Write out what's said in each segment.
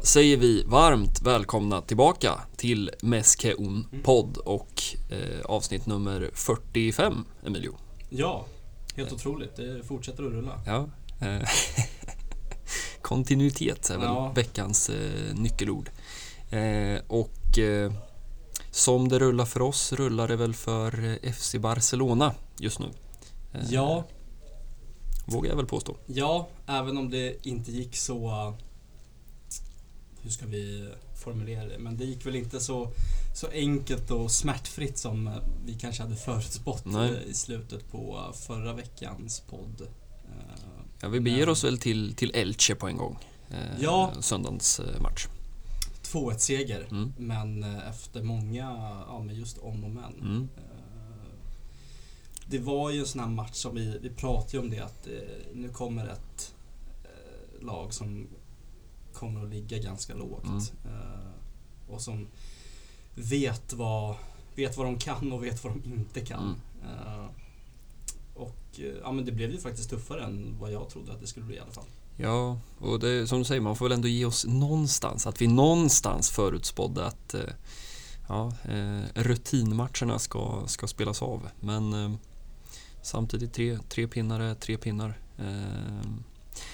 Då säger vi varmt välkomna tillbaka till Meskeun podd och eh, avsnitt nummer 45, Emilio. Ja, helt otroligt. Det fortsätter att rulla. Ja. Eh, kontinuitet är väl Ja. veckans eh, nyckelord. Eh, och eh, som det rullar för oss rullar det väl för FC Barcelona just nu. Ja, Vågar jag väl påstå. ja, även om det inte gick så... Hur ska vi formulera det? Men det gick väl inte så, så enkelt och smärtfritt som vi kanske hade förutspått Nej. eh, i slutet på förra veckans podd. Ja, vi beger Men- oss väl till, till Elche på en gång. Eh, Ja. Söndagens eh, match. 2-1-seger, Mm. men efter många, ja men just om och men. Mm. Det var ju en sån här match som vi, vi pratade om det att nu kommer ett lag som kommer att ligga ganska lågt. Mm. Eh, och som vet vad, vet vad de kan och vet vad de inte kan. Mm. Eh, och eh, ja, men det blev ju faktiskt tuffare än vad jag trodde att det skulle bli i alla fall. Ja, och det, som du säger, man får väl ändå ge oss någonstans, att vi någonstans förutspådde att ja, rutinmatcherna ska, ska spelas av. Men samtidigt tre, tre pinnar är tre pinnar.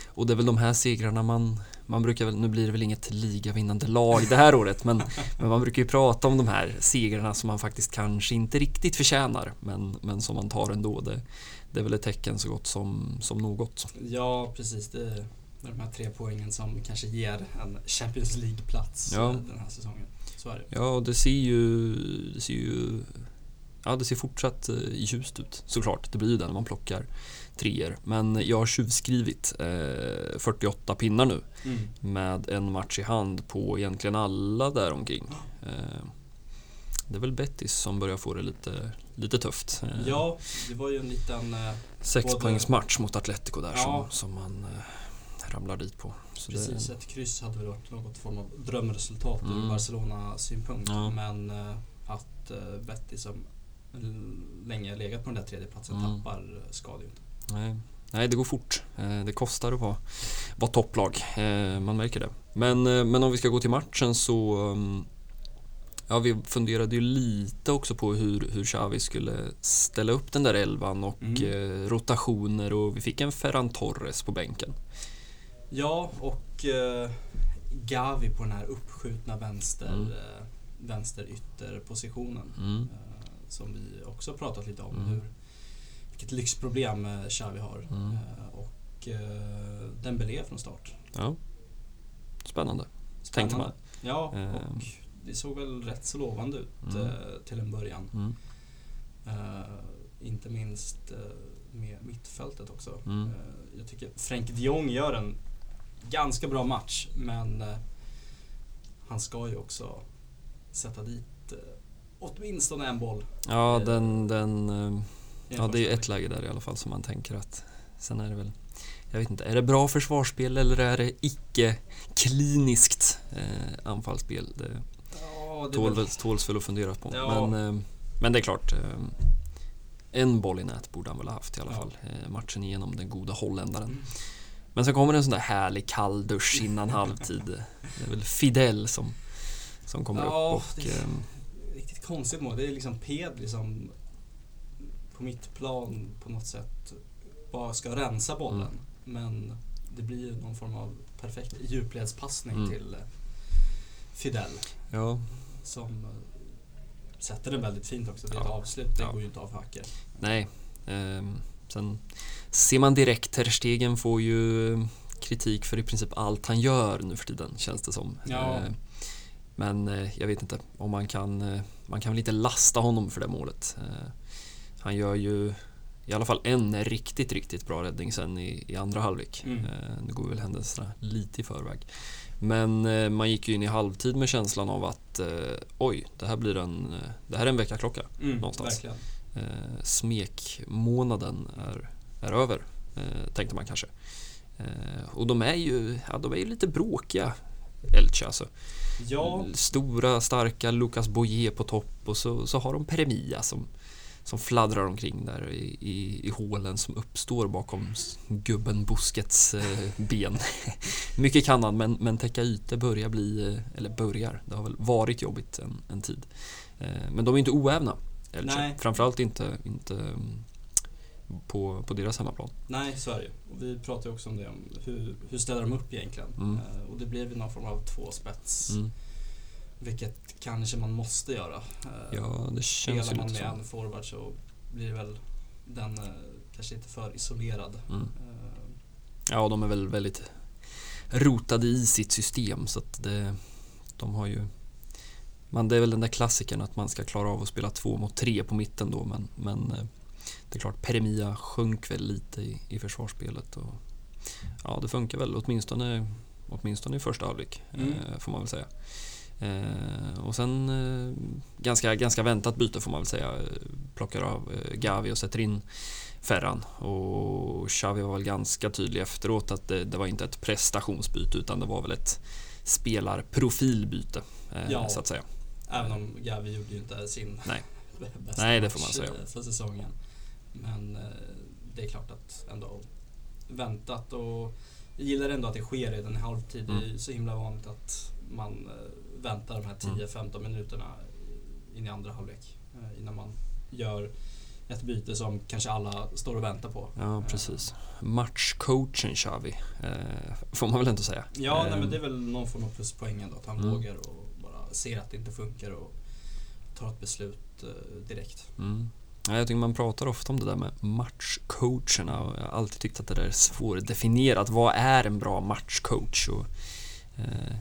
Och det är väl de här segrarna man, man brukar väl, nu blir det väl inget ligavinnande lag det här året, men, men man brukar ju prata om de här segrarna som man faktiskt kanske inte riktigt förtjänar, men, men som man tar ändå. Det, det är väl ett tecken så gott som, som något. Ja, precis. Det är de här tre poängen som kanske ger en Champions League-plats Ja. den här säsongen. Så är det. Ja, det ser ju... Det ser ju... Ja, det ser fortsatt eh, ljust ut såklart. Det blir ju det när man plockar treor. Men jag har tjuvskrivit eh, 48 pinnar nu Mm. med en match i hand på egentligen alla där omkring. Eh, det är väl Betis som börjar få det lite, lite tufft. Eh, Ja, det var ju en liten... eh, Sex både- poängs match mot Atletico där Ja. som, som man eh, ramlar dit på. Så Precis, Det, ett kryss hade väl varit något form av drömresultat ur Mm. Barcelona-synpunkt. Ja. Men eh, att eh, Betty som länge legat på den där tredjeplatsen Mm. tappar ska det ju inte. Nej, nej, det går fort. Eh, Det kostar att vara, vara topplag. Eh, Man märker det. Men, eh, men om vi ska gå till matchen så... um, Ja, vi funderade ju lite också på hur, hur Xavi skulle ställa upp den där elvan och Mm. rotationer och vi fick en Ferran Torres på bänken. Ja, och eh, Gavi på den här uppskjutna vänster, Mm. vänsterytterpositionen. Mm. Som vi också pratat lite om. Mm. Hur, vilket lyxproblem eh, Xavi har. Mm. Eh, och eh, Dembélé från start. Ja. Spännande. Tänkte man. Ja, och det såg väl rätt så lovande ut Mm. eh, till en början. Mm. Eh, inte minst med mittfältet också. Mm. Eh, jag tycker Frank de Jong gör en ganska bra match men eh, han ska ju också sätta dit åtminstone en boll. Ja, Eh, den... den eh, ja, det är ju ett läge där i alla fall som man tänker att... Sen är det väl... Jag vet inte, är det bra försvarsspel eller är det icke-kliniskt eh, anfallsspel? Det Ja, det tål, väl- tåls väl att fundera på. Ja. Men, eh, men det är klart, eh, en boll i nät borde han väl ha haft i alla Ja. fall. Eh, matchen igenom den goda holländaren. Mm. Men sen kommer det en sån där härlig kall dusch innan halvtid. Det är väl Fidel som, som kommer Ja, upp och... Eh, konstigt mål. Det är liksom Pedri som på mitt plan på något sätt bara ska rensa bollen. Mm. Men det blir ju någon form av perfekt djupledspassning Mm. till eh, Fidel. ja, Som eh, sätter den väldigt fint också. Det är ett Ja. avslut, det Ja. går ju inte av för hacker. nej. ehm, sen ser man direkt, Ter Stegen får ju kritik för i princip allt han gör nu för tiden, känns det som. Ja. Eh, Men eh, jag vet inte om man kan, eh, man kan väl inte lasta honom för det målet. Eh, Han gör ju i alla fall en riktigt, riktigt bra räddning sen i, i andra halvlek. Mm. Nu går väl händelserna lite i förväg. Men man gick ju in i halvtid med känslan av att oj, det här blir en, det här är en veckaklocka. Mm, Någonstans. Verkligen. Smekmånaden är, är över, tänkte man kanske. Och de är ju, ja, de är ju lite bråkiga, Elche alltså. Ja, Stora, starka Lucas Boyer på topp och så, så har de Peremia som, som fladdrar omkring där i, i, i hålen som uppstår bakom gubben Busquets eh, ben. Mycket kan han, men, men täcka ytor börjar bli, eh, eller börjar, det har väl varit jobbigt en, en tid. Eh, men de är inte oävna. Elche. Framförallt inte, inte mm, på, på deras hemmaplan. Nej, så är det Och vi pratade också om det, om hur, hur ställer de upp egentligen? Mm. Eh, och det blev någon form av tvåspets. Mm. Vilket kanske man måste göra. Eh, ja, det känns Spelar man med en forward så blir väl den eh, kanske inte för isolerad. Mm. Eh, ja, de är väl väldigt rotade i sitt system så att det, de har ju men det är väl den där klassikern att man ska klara av att spela två mot tre på mitten då men, men det är klart Peremia sjönk väl lite i, i försvarsspelet och ja det funkar väl åtminstone, åtminstone i första halvlek mm. får man väl säga. Eh, och sen eh, ganska, ganska väntat byte får man väl säga. Plockar av eh, Gavi och sätter in Ferran. Och Xavi var väl ganska tydlig efteråt att det, det var inte ett prestationsbyte utan det var väl ett spelarprofilbyte. Eh, ja, så att säga. Även om Gavi gjorde ju inte sin Nej. bästa Nej, det får man säga. för säsongen. Men eh, det är klart att ändå väntat och jag gillar ändå att det sker redan i halvtid. Mm. Det är så himla vanligt att man eh, väntar de här 10-15 mm. minuterna in i andra halvlek eh, innan man gör ett byte som kanske alla står och väntar på. Ja, precis. Matchcoachen kör vi, får man väl ändå säga. Ja, nej, men ehm. det är väl någon form av pluspoäng ändå, att han mm. vågar och bara ser att det inte funkar och tar ett beslut direkt. Mm. Jag tycker man pratar ofta om det där med matchcoacherna och jag har alltid tyckt att det där är svårdefinierat. Vad är en bra matchcoach? Och, eh,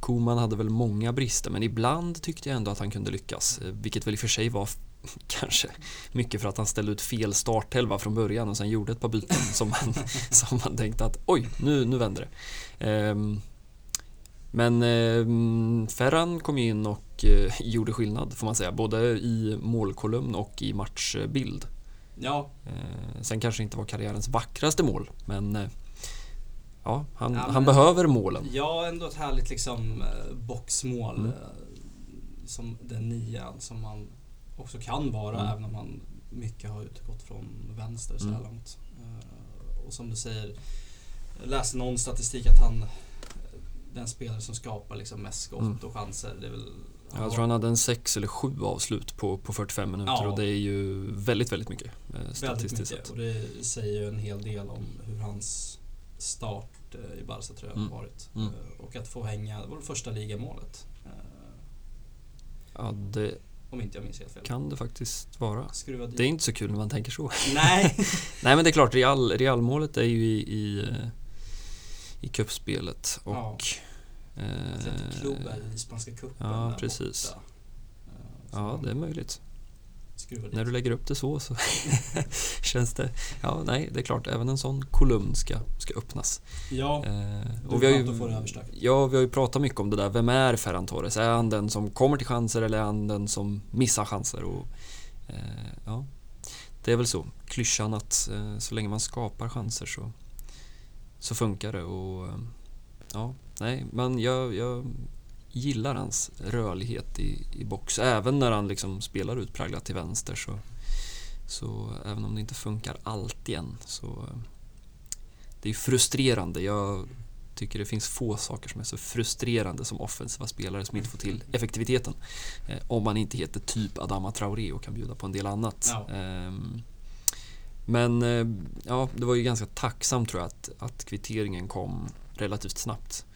Koman hade väl många brister men ibland tyckte jag ändå att han kunde lyckas. Eh, vilket väl i och för sig var kanske mycket för att han ställde ut fel startelva från början och sen gjorde ett par byten som man, som man tänkte att oj, nu, nu vänder det. Eh, men eh, Ferran kom in och eh, gjorde skillnad får man säga, både i målkolumn och i matchbild. Ja. Eh, sen kanske inte var karriärens vackraste mål, men eh, ja, han, ja, han behöver målen. Ja, ändå ett härligt liksom eh, boxmål. Mm. Eh, som den nian som man också kan vara, mm. även om han mycket har utgått från vänster så här mm. långt. och som du säger, jag läste någon statistik att han den spelare som skapar liksom mest skott mm. och chanser. Det är väl, ja, jag tror han hade en sex eller sju avslut på, på 45 minuter ja. och det är ju väldigt, väldigt mycket eh, statistiskt sett. Och det säger ju en hel del om hur hans start eh, i Barca tror jag mm. har varit. Mm. Eh, och att få hänga, det var det första ligamålet. Eh, ja, det om inte jag minns helt fel. Kan det faktiskt vara. Det är inte så kul när man tänker så. Nej. Nej men det är klart, Real, Realmålet är ju i, i i kuppspelet och... Ja. Eh, i Spanska cupen Ja, precis. Borta. Ja, det är möjligt. När du lägger upp det så så känns det... Ja, nej, det är klart, även en sån kolumn ska, ska öppnas. Ja, eh, och vi har ju, få det Ja, vi har ju pratat mycket om det där. Vem är Ferran Torres? Är han den som kommer till chanser eller är han den som missar chanser? Och, eh, ja, det är väl så. Klyschan att eh, så länge man skapar chanser så så funkar det och ja, nej, men jag, jag gillar hans rörlighet i, i box. Även när han liksom spelar utpräglat till vänster så, så även om det inte funkar alltid än så det är frustrerande. Jag tycker det finns få saker som är så frustrerande som offensiva spelare som inte får till effektiviteten. Eh, om man inte heter typ Adama Traoré och kan bjuda på en del annat. Ja. Eh, men eh, ja, det var ju ganska tacksamt tror jag att, att kvitteringen kom relativt snabbt.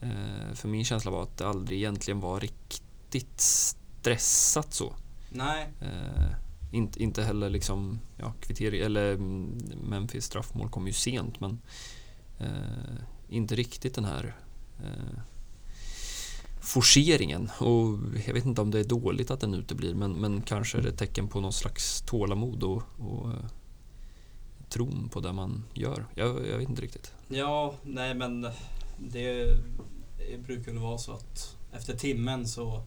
Eh, för min känsla var att det aldrig egentligen var riktigt stressat så. Nej. Eh, inte, inte heller liksom, ja, kvittering, eller mm, Memphis straffmål kom ju sent men eh, inte riktigt den här eh, forceringen. Och jag vet inte om det är dåligt att den uteblir men, men kanske är det ett tecken på någon slags tålamod och, och tron på det man gör. Jag, jag vet inte riktigt. Ja, nej men det, brukar väl vara så att efter timmen så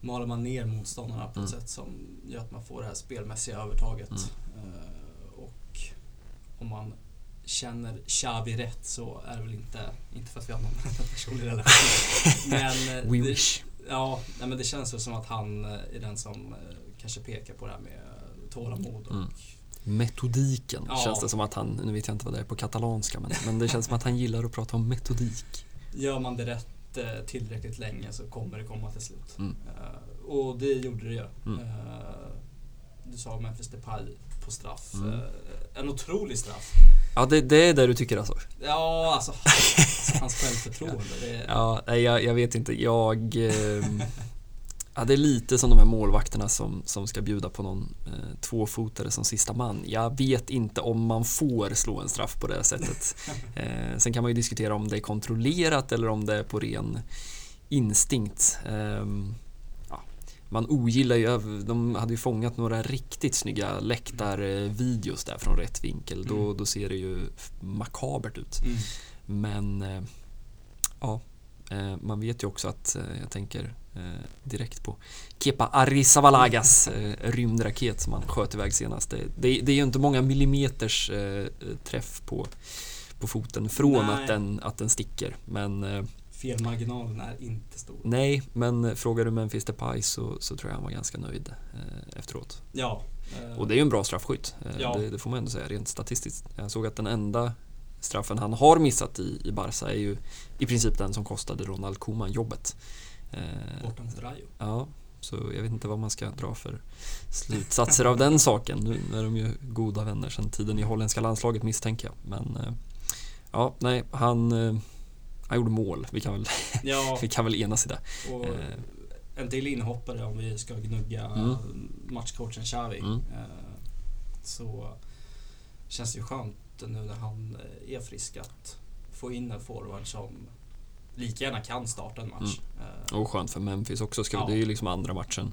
maler man ner motståndarna på ett mm. sätt som gör att man får det här spelmässiga övertaget. Mm. Uh, och om man känner Xavi rätt så är det väl inte, inte för att vi har någon personlig relation. men eh, We det, wish. Ja, nej, men det känns väl som att han är den som kanske pekar på det här med tålamod och Mm. Metodiken Ja. känns det som att han, nu vet jag inte vad det är på katalanska, men, men det känns som att han gillar att prata om metodik. gör man det rätt eh, tillräckligt länge så kommer det komma till slut. Mm. Eh, och det gjorde det ju. Mm. Eh, du sa Memphis Depay på straff. Mm. Eh, en otrolig straff. Ja, det, det är det du tycker alltså? Ja, alltså hans självförtroende. Det, Ja, jag, jag vet inte. Jag... ja, det är lite som de här målvakterna som, som ska bjuda på någon eh, tvåfotare som sista man. Jag vet inte om man får slå en straff på det sättet. Eh, sen kan man ju diskutera om det är kontrollerat eller om det är på ren instinkt. Ehm, ja, man ogillar ju, de hade ju fångat några riktigt snygga läktarvideos där från rätt vinkel. Då, Mm. då ser det ju makabert ut. mm. Men eh, ja, eh, man vet ju också att eh, jag tänker eh, direkt på Kepa Arrizabalagas eh, rymdraket som han sköt iväg senast. Det, det, är ju inte många millimeters eh, träff på, på foten från Nej. att den, att den sticker. Men eh, Felmarginalen är inte stor. nej, men frågar du Memphis Depay så, så tror jag han var ganska nöjd eh, efteråt. Ja. eh, Och det är ju en bra straffskytt. Eh, Ja. Det, det får man ändå säga rent statistiskt. Jag såg att den enda straffen han har missat i, i Barca är ju i princip den som kostade Ronald Koeman jobbet. Eh, Borta mot Rayo. ja, så jag vet inte vad man ska dra för slutsatser av den saken. Nu är de ju goda vänner sedan tiden i holländska landslaget misstänker jag. Men eh, ja, nej, han, eh, han gjorde mål. Vi kan väl, Ja, vi kan väl enas i det. och en till inhoppare om vi ska gnugga Mm. matchcoachen Xavi. Mm. Så känns det ju skönt nu när han är frisk att få in en forward som lika gärna kan starta en match. Eh, Och skönt för Memphis också. Ska, Ja. Det är ju liksom andra matchen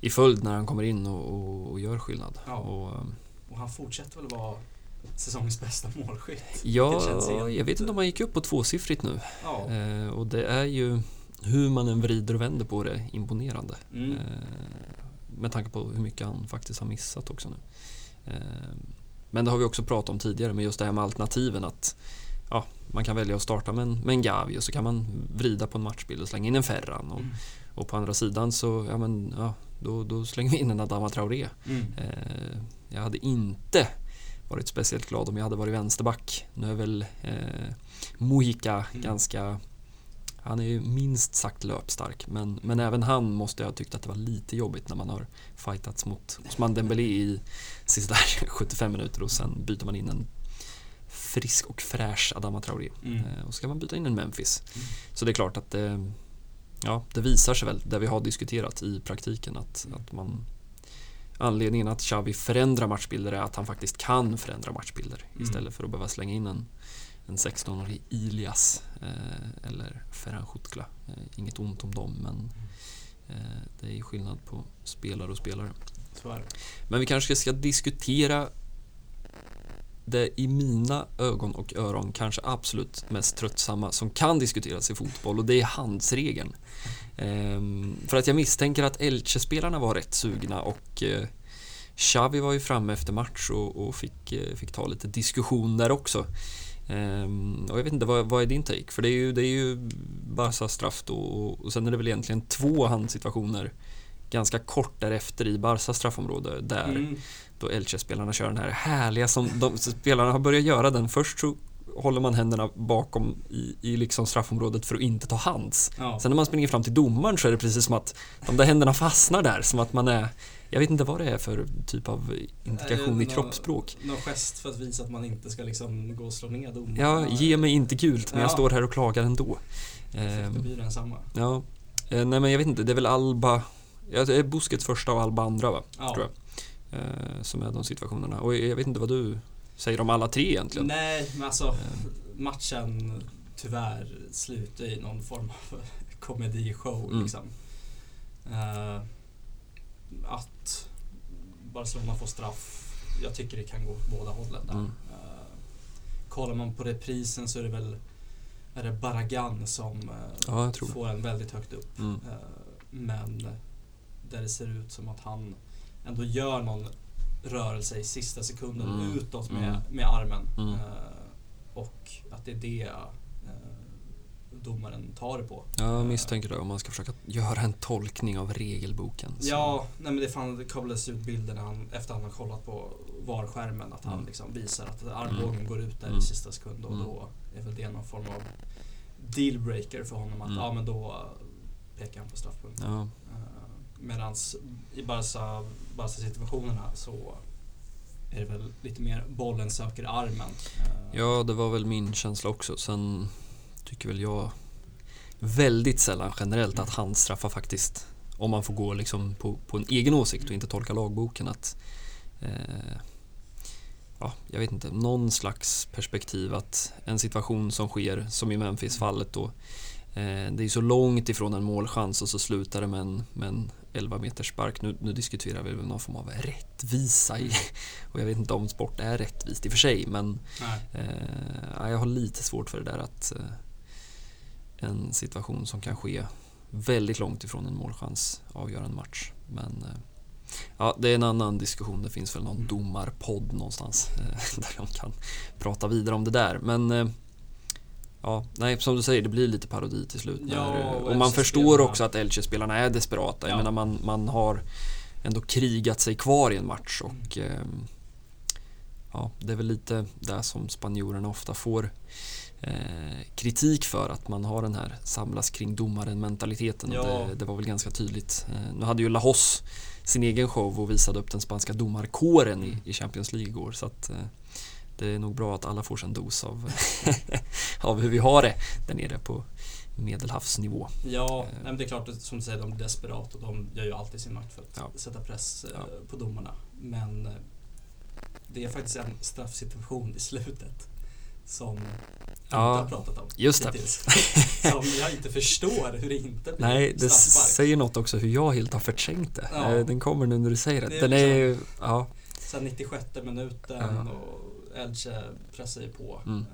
i följd när han kommer in och, och, och gör skillnad. Ja. Och, eh, Och han fortsätter väl vara säsongens bästa målskytt. ja, jag vet inte om han gick upp på tvåsiffrigt nu. Ja. Eh, och det är ju, hur man än vrider och vänder på det, imponerande. Mm. Eh, med tanke på hur mycket han faktiskt har missat också nu. Eh, men det har vi också pratat om tidigare med just det här med alternativen att ja, man kan välja att starta med en, med en Gavi och så kan man vrida på en matchbild och slänga in en Ferran. Och, Mm. och på andra sidan så, ja men, ja, då, då slänger vi in en Adama Traoré. Mm. Eh, jag hade inte varit speciellt glad om jag hade varit vänsterback. Nu är väl eh, Mojica Mm. ganska han är ju minst sagt löpstark men, men även han måste jag ha tyckt att det var lite jobbigt när man har fightats mot Osman Dembélé i sista 75 minuter och sen byter man in en frisk och fräsch Adama Traoré. Mm. Eh, och ska man byta in en Memphis. Mm. Så det är klart att det, ja, det visar sig väl, det vi har diskuterat i praktiken, att, Mm. att man Anledningen att Xavi förändrar matchbilder är att han faktiskt kan förändra matchbilder Mm. istället för att behöva slänga in en, en 16-årig Ilias eh, eller Ferhan Schutkla. Eh, inget ont om dem men eh, det är skillnad på spelare och spelare. Men vi kanske ska diskutera det i mina ögon och öron kanske absolut mest tröttsamma som kan diskuteras i fotboll och det är handsregeln. Ehm, för att jag misstänker att Elche-spelarna var rätt sugna och eh, Xavi var ju framme efter match och, och fick, eh, fick ta lite diskussion där också. Ehm, och jag vet inte, vad, vad är din take? För det är ju, det är ju Barca straff då och, och sen är det väl egentligen två handsituationer ganska kort därefter i Barca straffområde där Mm då Elche-spelarna kör den här härliga som de spelarna har börjat göra den. Först så håller man händerna bakom i, i liksom straffområdet för att inte ta hands. Ja. Sen när man springer fram till domaren så är det precis som att de där händerna fastnar där, som att man är jag vet inte vad det är för typ av indikation i Nå- kroppsspråk. Någon gest för att visa att man inte ska liksom gå och slå ner domaren. Ja, ge mig inte gult, men jag Ja. står här och klagar ändå. Det Ehm, blir densamma. ja, Eh, nej men jag vet inte, det är väl Alba, det är Busquets första och Alba andra va? Ja. tror jag. Eh, som är de situationerna. Och jag vet inte vad du säger om alla tre egentligen. Nej, men alltså matchen tyvärr slutar i någon form av komedishow Mm. liksom. Eh, att Barcelona får straff, jag tycker det kan gå åt båda hållen där. Mm. Eh, kollar man på reprisen så är det väl är det Barragan som eh, Ja, får en väldigt högt upp. Mm. Eh, Men där det ser ut som att han ändå gör någon rörelse i sista sekunden Mm. utåt med, Mm. med armen. Mm. Eh, Och att det är det eh, domaren tar det på. Jag misstänker det om man ska försöka göra en tolkning av regelboken. Så. Ja, nej men det, fan, kablades ut bilder när han, efter han har kollat på VAR-skärmen att han Mm. liksom visar att armbågen Mm. går ut där Mm. i sista sekund och Mm. då är väl det någon form av dealbreaker för honom att Mm. ja men då pekar han på straffpunkt. Ja, Medan i Barca, Barca situationerna så är det väl lite mer bollen söker armen. Eh, ja, det var väl min känsla också. Sen tycker väl jag väldigt sällan generellt att han straffar faktiskt, om man får gå liksom på, på en egen åsikt och inte tolka lagboken, att eh, ja, jag vet inte, någon slags perspektiv att en situation som sker, som i Memphis-fallet då, det är så långt ifrån en målchans och så slutar det med en, med en 11 meters spark. Nu, nu diskuterar vi någon form av rättvisa i, och jag vet inte om sport är rättvist i och för sig, men. Eh, ja, jag har lite svårt för det där att eh, en situation som kan ske väldigt långt ifrån en målchans avgöra en match. Men eh, ja, det är en annan diskussion. Det finns väl någon Mm. domarpodd någonstans eh, där de kan prata vidare om det där. Men eh, ja, nej, som du säger, det blir lite parodi till slut. När, och och man förstår också att Elche-spelarna är desperata. Jag Ja. menar, man, man har ändå krigat sig kvar i en match och Mm. ehm, ja, det är väl lite det som spanjorerna ofta får eh, kritik för att man har den här samlas kring domaren mentaliteten. Ja. Det, det var väl ganska tydligt. Eh, nu hade ju Lahos sin egen show och visade upp den spanska domarkåren i, i Champions League igår. Så att, eh, det är nog bra att alla får sin dos av, av hur vi har det där nere på medelhavsnivå. Ja, Eh. men det är klart som du säger, de är desperata och de gör ju alltid sin makt för att Ja. sätta press eh, Ja. på domarna. Men eh, det är faktiskt en straffsituation i slutet som vi Ja, inte har pratat om just det. hittills. Som jag inte förstår hur det inte blir Nej, det straffspark. säger något också hur jag helt har förträngt det. Ja. Den kommer nu när du säger det. Det är Den är ju, ja, Sen 96 minuten och Elche pressar ju på. Mm. eh,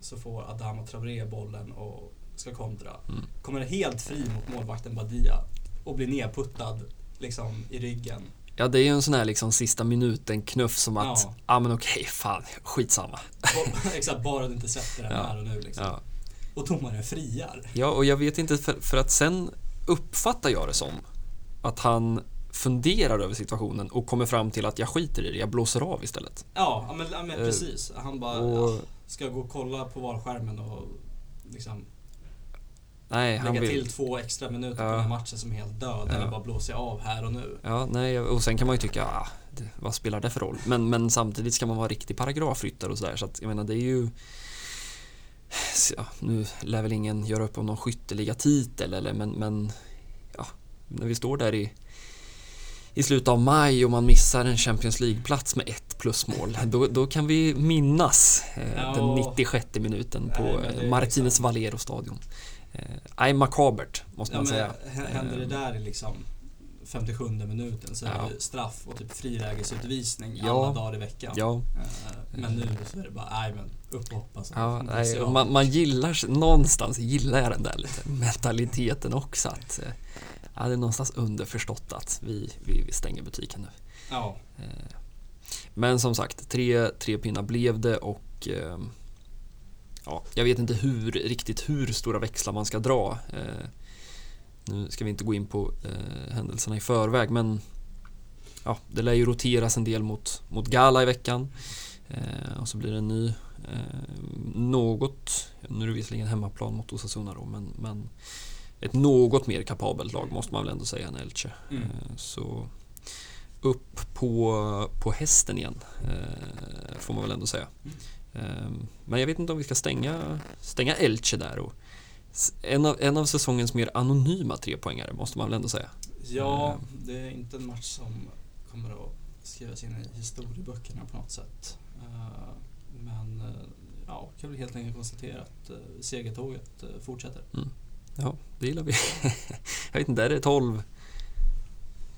Så får Adama Traoré bollen och ska kontra. Mm. Kommer helt fri mot målvakten Badia och blir nedputtad liksom i ryggen. ja, det är ju en sån här liksom sista minuten knuff som att, ja, Ja. men okej, fan, skitsamma. Exakt, bara du inte sätter den Ja. här och nu liksom. Ja. Och domaren friar. ja, och jag vet inte, för, för att sen uppfattar jag det som att han funderar över situationen och kommer fram till att jag skiter i det, jag blåser av istället. Ja, men, men Eh, precis. Han bara och- ja, ska gå och kolla på VAR-skärmen och liksom Nej, han lägga vill... till två extra minuter Ja. på den här matchen som är helt död. Ja. Eller bara blåser jag av här och nu. Ja, nej, och sen kan man ju tycka, ah, det, vad spelar det för roll? Men, men samtidigt ska man vara riktig paragrafryttare och sådär, så att jag menar det är ju ja, nu lär väl ingen göra upp om någon skytteliga titel eller men, men ja, när vi står där i i slutet av maj och man missar en Champions League-plats med ett plusmål, då, då kan vi minnas eh, den 96 minuten på Nej, det eh, Martinez Valero-stadion. Eh, nej, makabert, måste man säga. händer det Eh, där i liksom 57 minuten så är det straff och typ frilägesutvisning Ja. alla dagar i veckan. Ja, Eh, Men nu så är det bara, nej men upp och hoppas. Ja, Man nej, man, man gillar, någonstans gillar jag den där lite mentaliteten också att eh, ja, det är någonstans underförstått att vi, vi, vi stänger butiken nu. Ja, Eh, Men som sagt, tre, tre pinnar blev det och eh, ja, jag vet inte hur, riktigt hur stora växlar man ska dra. Eh, Nu ska vi inte gå in på eh, händelserna i förväg men ja, det lär ju roteras en del mot, mot Gala i veckan. Eh, och så blir det en ny eh, något, nu är det visserligen hemmaplan mot Osasuna då, men, men ett något mer kapabelt lag måste man väl ändå säga än Elche. Mm. Eh, så upp på, på hästen igen, eh, får man väl ändå säga. Eh, men jag vet inte om vi ska stänga, stänga Elche där. Och en, av, en av säsongens mer anonyma trepoängare måste man väl ändå säga. ja Eh. det är inte en match som kommer att skrivas in i historieböckerna på något sätt. Eh, Men eh, ja, kan väl helt enkelt konstatera att segertåget fortsätter. Ja, det gillar vi. jag vet inte, är det 12?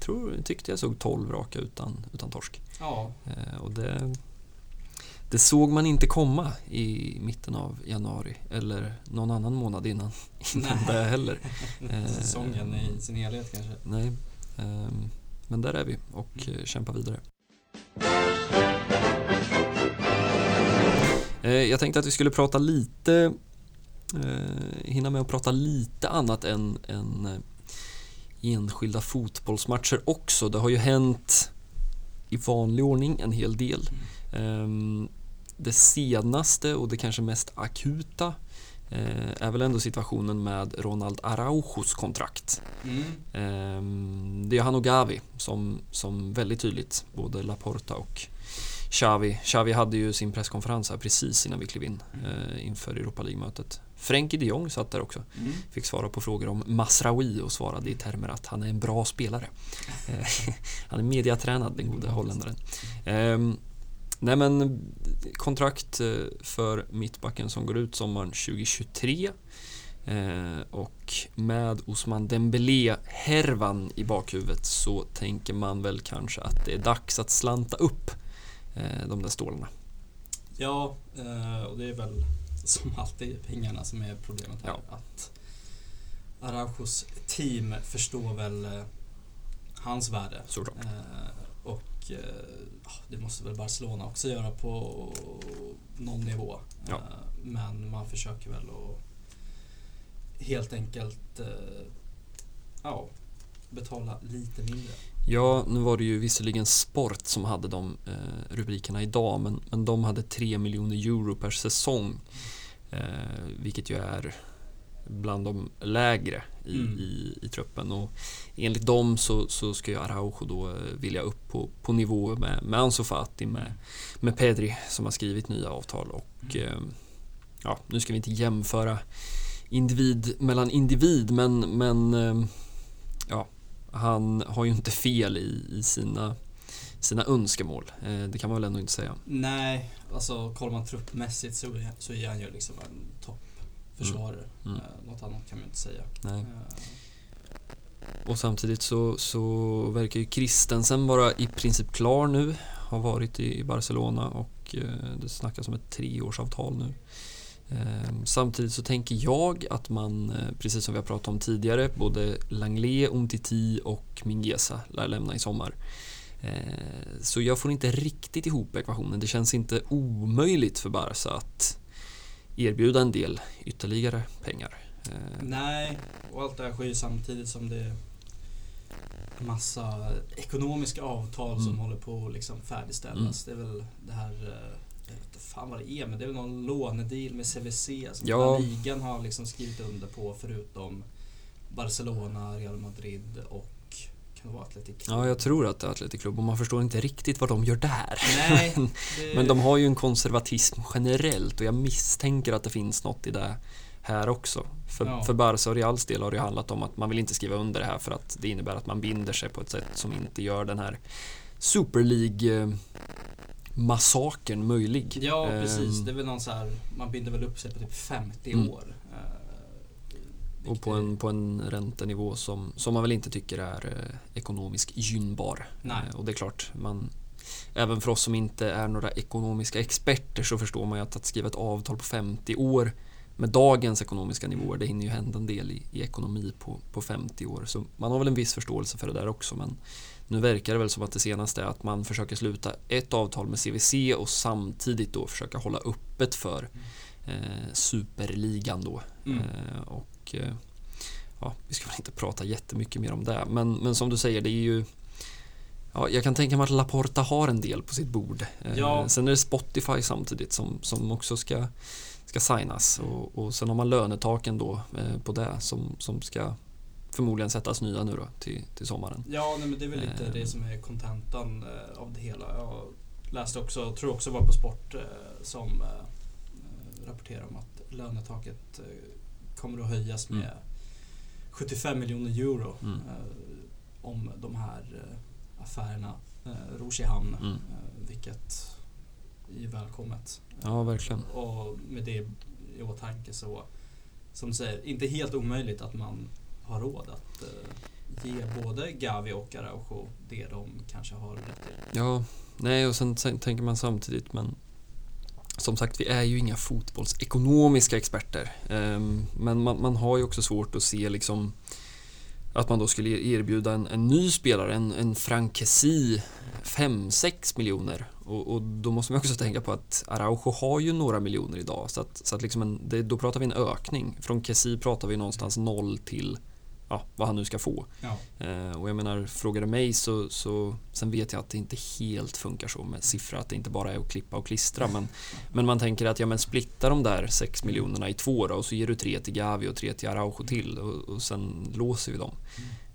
Tror, tyckte jag såg 12 raka utan, utan torsk. Ja, Eh, och det, det såg man inte komma i mitten av januari eller någon annan månad innan, innan det heller. Eh, säsongen i sin helhet kanske. Nej, ehm, men där är vi och eh, kämpar vidare. Jag tänkte att vi skulle prata lite eh, hinna med att prata lite annat än, än eh, enskilda fotbollsmatcher också. Det har ju hänt i vanlig ordning en hel del. Mm. Det senaste och det kanske mest akuta eh, är väl ändå situationen med Ronald Araujos kontrakt. Mm. Eh, det är han och Gavi som, som väldigt tydligt, både Laporta och Xavi. Xavi hade ju sin presskonferens här precis innan vi klev in eh, inför Europa League-mötet. Frenkie de Jong satt där också. Mm. Fick svara på frågor om Masraoui och svarade i termer att han är en bra spelare. Eh, han är mediatränad, den gode holländaren. Um, Nej men kontrakt eh, för mittbacken som går ut sommaren 2023 eh, och med Osman Dembélé-härvan i bakhuvudet så tänker man väl kanske att det är dags att slanta upp eh, de där stålarna. Ja, och det är väl som alltid pengarna som är problemet här. Ja. Att Araujos team förstår väl hans värde. Såklart. Och det måste väl Barcelona också göra på någon nivå. Ja. Eh, men man försöker väl att helt enkelt eh, ja, betala lite mindre. Ja, nu var det ju visserligen Sport som hade de eh, rubrikerna idag, men, men de hade 3 miljoner euro per säsong. Eh, vilket ju är bland de lägre i, mm. i, i, truppen. Och enligt dem så, så ska ju Araujo då eh, vilja upp på, på nivå med, med Ansu Fati, med, med Pedri som har skrivit nya avtal. Och mm. eh, ja, nu ska vi inte jämföra individ mellan individ, men, men eh, ja, han har ju inte fel i, i sina sina önskemål. Eh, det kan man väl ändå inte säga. Nej, alltså kollar man truppmässigt så, så är han ju liksom en topp försvarare. Mm. Mm. Eh, något annat kan man inte säga. Nej. Eh. Och samtidigt så, så verkar ju Kristensen vara i princip klar nu. Har varit i Barcelona och det snackas om ett treårsavtal nu. Samtidigt så tänker jag att man, precis som vi har pratat om tidigare, både Langley, Umtiti och Mingueza lär lämna i sommar. Så jag får inte riktigt ihop ekvationen. Det känns inte omöjligt för Barca att erbjuda en del ytterligare pengar. Eh, Nej, och allt det här sker ju samtidigt som det är massa ekonomiska avtal mm. som håller på att liksom färdigställas. Mm. Det är väl det här, eh, jag vet inte fan vad det är, men det är väl någon lånedeal med CVC som ja. ligan har liksom skrivit under på förutom Barcelona, Real Madrid och kan det vara Atletic Club? Ja, jag tror att det är Atletic Club och man förstår inte riktigt vad de gör där. Nej, det... Men de har ju en konservatism generellt och jag misstänker att det finns något i det här också. För, ja. för Barca och Reals del har det handlat om att man vill inte skriva under det här för att det innebär att man binder sig på ett sätt som inte gör den här Super League massakern möjlig. Ja, precis. Ehm. Det är väl någon så här, man binder väl upp sig på typ 50 mm. år. Och på en, på en räntenivå som, som man väl inte tycker är eh, ekonomiskt gynnbar. Eh, och det är klart, man, även för oss som inte är några ekonomiska experter så förstår man ju att, att skriva ett avtal på 50 år med dagens ekonomiska nivåer, det hinner ju hända en del i, i ekonomi på, på 50 år. Så man har väl en viss förståelse för det där också. Men nu verkar det väl som att det senaste är att man försöker sluta ett avtal med CVC och samtidigt då försöka hålla öppet för eh, superligan då. Mm. Eh, och Eh, ja, vi ska väl inte prata jättemycket mer om det. Men, men som du säger, det är ju Ja, jag kan tänka mig att Laporta har en del på sitt bord. Eh, ja. Sen är det Spotify samtidigt som, som också ska, ska signas och, och sen har man lönetaken då eh, på det som, som ska förmodligen sättas nya nu då till, till sommaren. Ja, nej, men det är väl lite eh. det som är kontentan av det hela. Jag läste också, tror också var på Sport som rapporterar om att lönetaket kommer att höjas med mm. 75 miljoner euro mm. eh, om de här eh, affärerna eh, ror sig i hamn. Mm. Eh, vilket är välkommet. Ja, verkligen. Och med det i åtanke så, som du säger, inte helt omöjligt att man har råd att ge både Gavi och Araujo det de kanske har rätt till. Ja, nej och sen tänker man samtidigt men som sagt, vi är ju inga fotbollsekonomiska experter. Ehm, men man, man, har ju också svårt att se liksom att man då skulle erbjuda en, en ny spelare, en, en Frankesi 5-6 miljoner. Och, och, då måste man också tänka på att Araujo har ju några miljoner idag. Så att, så att liksom en, det, då pratar vi en ökning. Från Kessi pratar vi någonstans 0 till ja, vad han nu ska få. Ja. Eh, och jag menar, frågar du mig så, så sen vet jag att det inte helt funkar så med siffror, att det inte bara är att klippa och klistra. Men, men man tänker att ja, men splitta de där 6 miljonerna i två då, och så ger du tre till Gavi och tre till Araujo till och, och sen låser vi dem.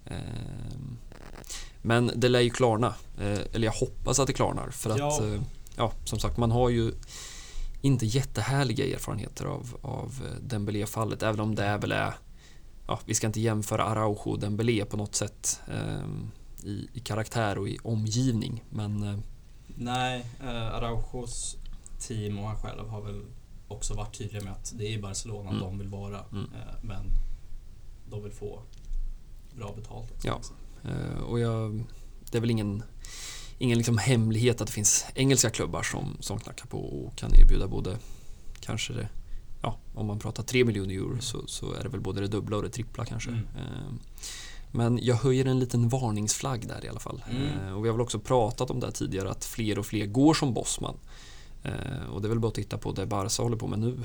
Eh, men det lär ju klarna, eh, eller jag hoppas att det klarnar för att ja. Eh, ja, som sagt, man har ju inte jättehärliga erfarenheter av, av eh, Dembélé-fallet, även om det väl är ja, vi ska inte jämföra Araujo och Dembélé på något sätt eh, i, i, karaktär och i omgivning. Men, eh, Nej, eh, Araujos team och han själv har väl också varit tydliga med att det är Barcelona mm. de vill vara. Mm. Eh, men de vill få bra betalt. Också, ja, eh, och jag, det är väl ingen ingen liksom hemlighet att det finns engelska klubbar som, som knackar på och kan erbjuda både kanske det ja, om man pratar 3 miljoner euro så, så, är det väl både det dubbla och det trippla kanske. Mm. Ehm, men jag höjer en liten varningsflagg där i alla fall. Mm. Ehm, och vi har väl också pratat om det tidigare att fler och fler går som bossman. Ehm, och det är väl bara att titta på det Barca håller på med nu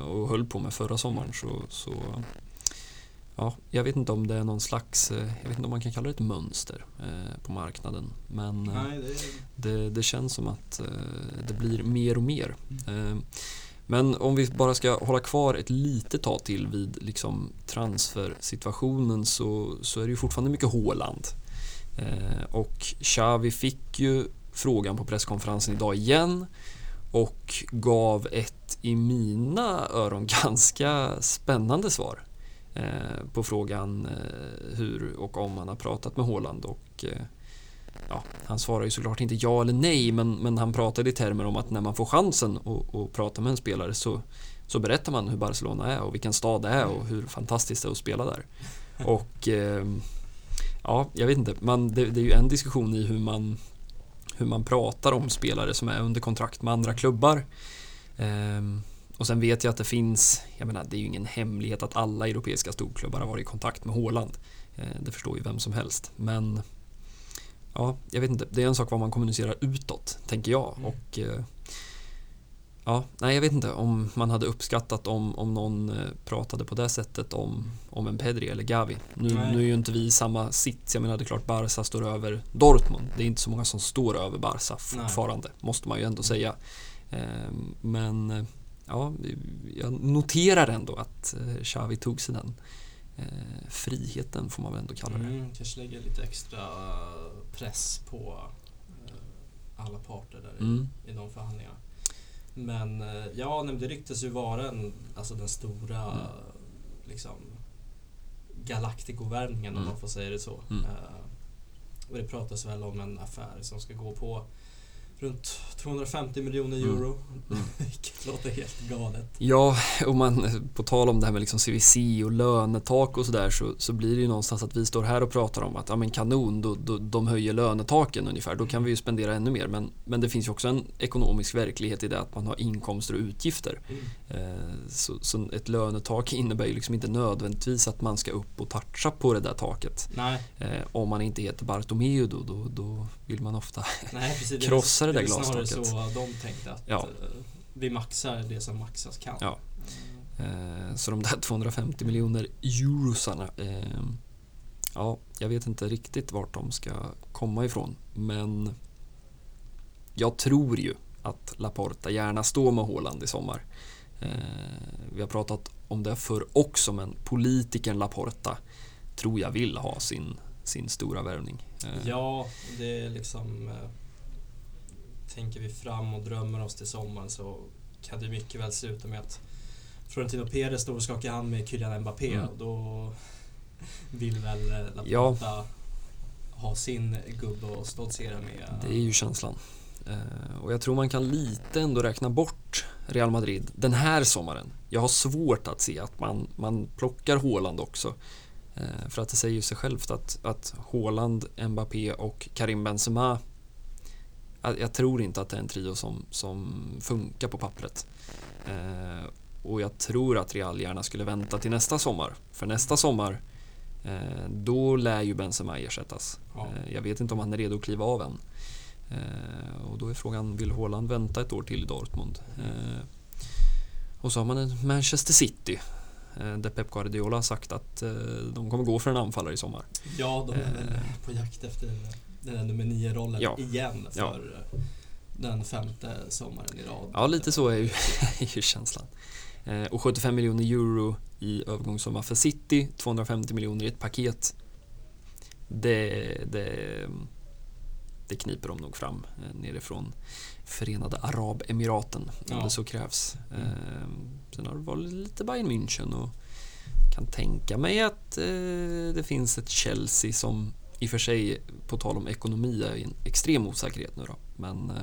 och höll på med förra sommaren. Så, så, ja, jag vet inte om det är någon slags, jag vet inte om man kan kalla det ett mönster på marknaden. Men Nej, det... Det, det... känns som att det blir mer och mer. Mm. Men om vi bara ska hålla kvar ett litet tag till vid liksom transfersituationen så, så är det ju fortfarande mycket Håland. Eh, och Xavi fick ju frågan på presskonferensen idag igen och gav ett i mina öron ganska spännande svar eh, på frågan eh, hur och om han har pratat med Håland och eh, ja, han svarar ju såklart inte ja eller nej, men, men han pratade i termer om att när man får chansen att, att prata med en spelare så, så berättar man hur Barcelona är och vilken stad det är och hur fantastiskt det är att spela där. Och eh, ja, jag vet inte, man, det, det, är ju en diskussion i hur man, hur man pratar om spelare som är under kontrakt med andra klubbar. Eh, och sen vet jag att det finns, jag menar det är ju ingen hemlighet att alla europeiska storklubbar har varit i kontakt med Håland. Eh, det förstår ju vem som helst. Men ja, jag vet inte, det är en sak vad man kommunicerar utåt, tänker jag. Mm. Och eh, Ja, nej jag vet inte om man hade uppskattat om, om någon eh, pratade på det sättet om, om en Pedri eller Gavi. Nu, nu är ju inte vi i samma sits. Jag menar det är klart Barca står över Dortmund. Det är inte så många som står över Barca fortfarande, nej. måste man ju ändå säga. Ehm, men ja, jag noterar ändå att eh, Xavi tog sig den eh, friheten får man väl ändå kalla det. Mm, kanske lägga lite extra press på eh, alla parter där mm. i, i de förhandlingarna. Men eh, ja, det ryktas ju vara en, alltså den stora mm. liksom, galaktikovärvningen mm. om man får säga det så. Mm. Uh, och det pratas väl om en affär som ska gå på runt 250 miljoner mm. euro. Mm. Vilket låter helt galet. Ja, och man, på tal om det här med liksom CVC och lönetak och sådär så, så blir det ju någonstans att vi står här och pratar om att ja, men kanon, då, då, de höjer lönetaken ungefär. Då kan vi ju spendera ännu mer. Men, men det finns ju också en ekonomisk verklighet i det att man har inkomster och utgifter. Mm. Eh, så, så, ett lönetak innebär ju liksom inte nödvändigtvis att man ska upp och toucha på det där taket. Eh, om man inte heter Bartomeu då, då, då vill man ofta krossa det där glastaket. Det är snarare så de tänkte att ja. Eh, vi maxar det som maxas kan. Ja. Eh, så de där 250 miljoner eurosarna eh, Ja, jag vet inte riktigt vart de ska komma ifrån men jag tror ju att Laporta gärna står med Håland i sommar. Vi har pratat om det förr också men politikern Laporta tror jag vill ha sin, sin stora värvning. Ja, det är liksom tänker vi fram och drömmer oss till sommaren så kan det mycket väl sluta med att Florentino Perez står och skakar hand med Kylian Mbappé mm. och då vill väl Laporta ja. ha sin gubbe och stoltsera med. Det är ju känslan. Eh, och jag tror man kan lite ändå räkna bort Real Madrid den här sommaren. Jag har svårt att se att man, man plockar Håland också. Eh, för att det säger ju sig självt att, att Haaland, Mbappé och Karim Benzema jag tror inte att det är en trio som, som funkar på pappret. Eh, och jag tror att Real gärna skulle vänta till nästa sommar. För nästa sommar Eh, då lär ju Benzema ersättas. Ja. Eh, jag vet inte om han är redo att kliva av än. Eh, och då är frågan, vill Haaland vänta ett år till i Dortmund? Eh, och så har man en Manchester City. Eh, där Pep Guardiola har sagt att de kommer gå för en anfallare i sommar. Ja, de är väl på jakt efter den där nummer nio-rollen Ja. igen för Ja. eh, den femte sommaren i rad. Ja, lite så är ju, är ju känslan. Eh, och 75 miljoner euro i övergångssumma för City, 250 miljoner i ett paket. Det, det, det kniper de nog fram eh, nerifrån Förenade Arabemiraten om Ja. det så krävs. Mm. Eh, sen har det varit lite Bayern München och kan tänka mig att eh, det finns ett Chelsea som i och för sig, på tal om ekonomi, är en extrem osäkerhet nu då. Men eh,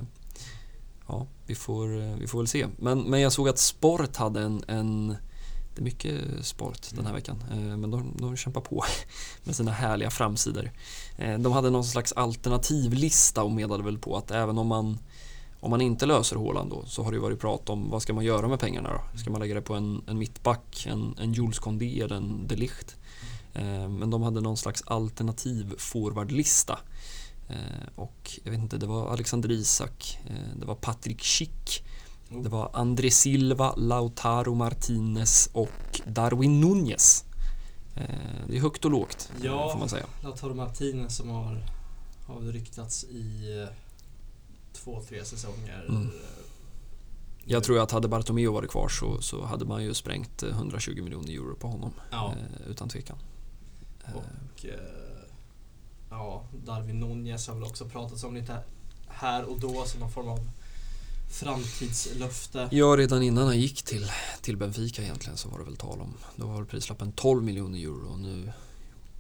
ja, vi får, eh, vi får väl se. Men, men jag såg att Sport hade en, en det är mycket sport den här veckan, eh, men de, de kämpar på med sina härliga framsidor. De hade någon slags alternativlista och menade väl på att även om man om man inte löser Haaland då så har det ju varit prat om vad ska man göra med pengarna då? Ska man lägga det på en, en mittback, en, en Jules Condé eller en de Ligt? Eh, Men de hade någon slags alternativ forwardlista. Eh, Och jag vet inte, det var Alexander Isak, eh, det var Patrik Schick, Oh. det var André Silva, Lautaro Martinez och Darwin Nunez. Eh, Det är högt och lågt, eh, Ja. får man säga. Lautaro Martinez som har, har ryktats i eh, två, tre säsonger. Mm. Eh, Jag tror att hade Bartomeu varit kvar så, så hade man ju sprängt eh, 120 miljoner euro på honom. Ja, Eh, Utan tvekan. Och eh, ja, Darwin Nunez har väl också pratats om lite här och då som någon form av framtidslöfte. Ja, redan innan han gick till, till Benfica egentligen så var det väl tal om, då var prislappen 12 miljoner euro och nu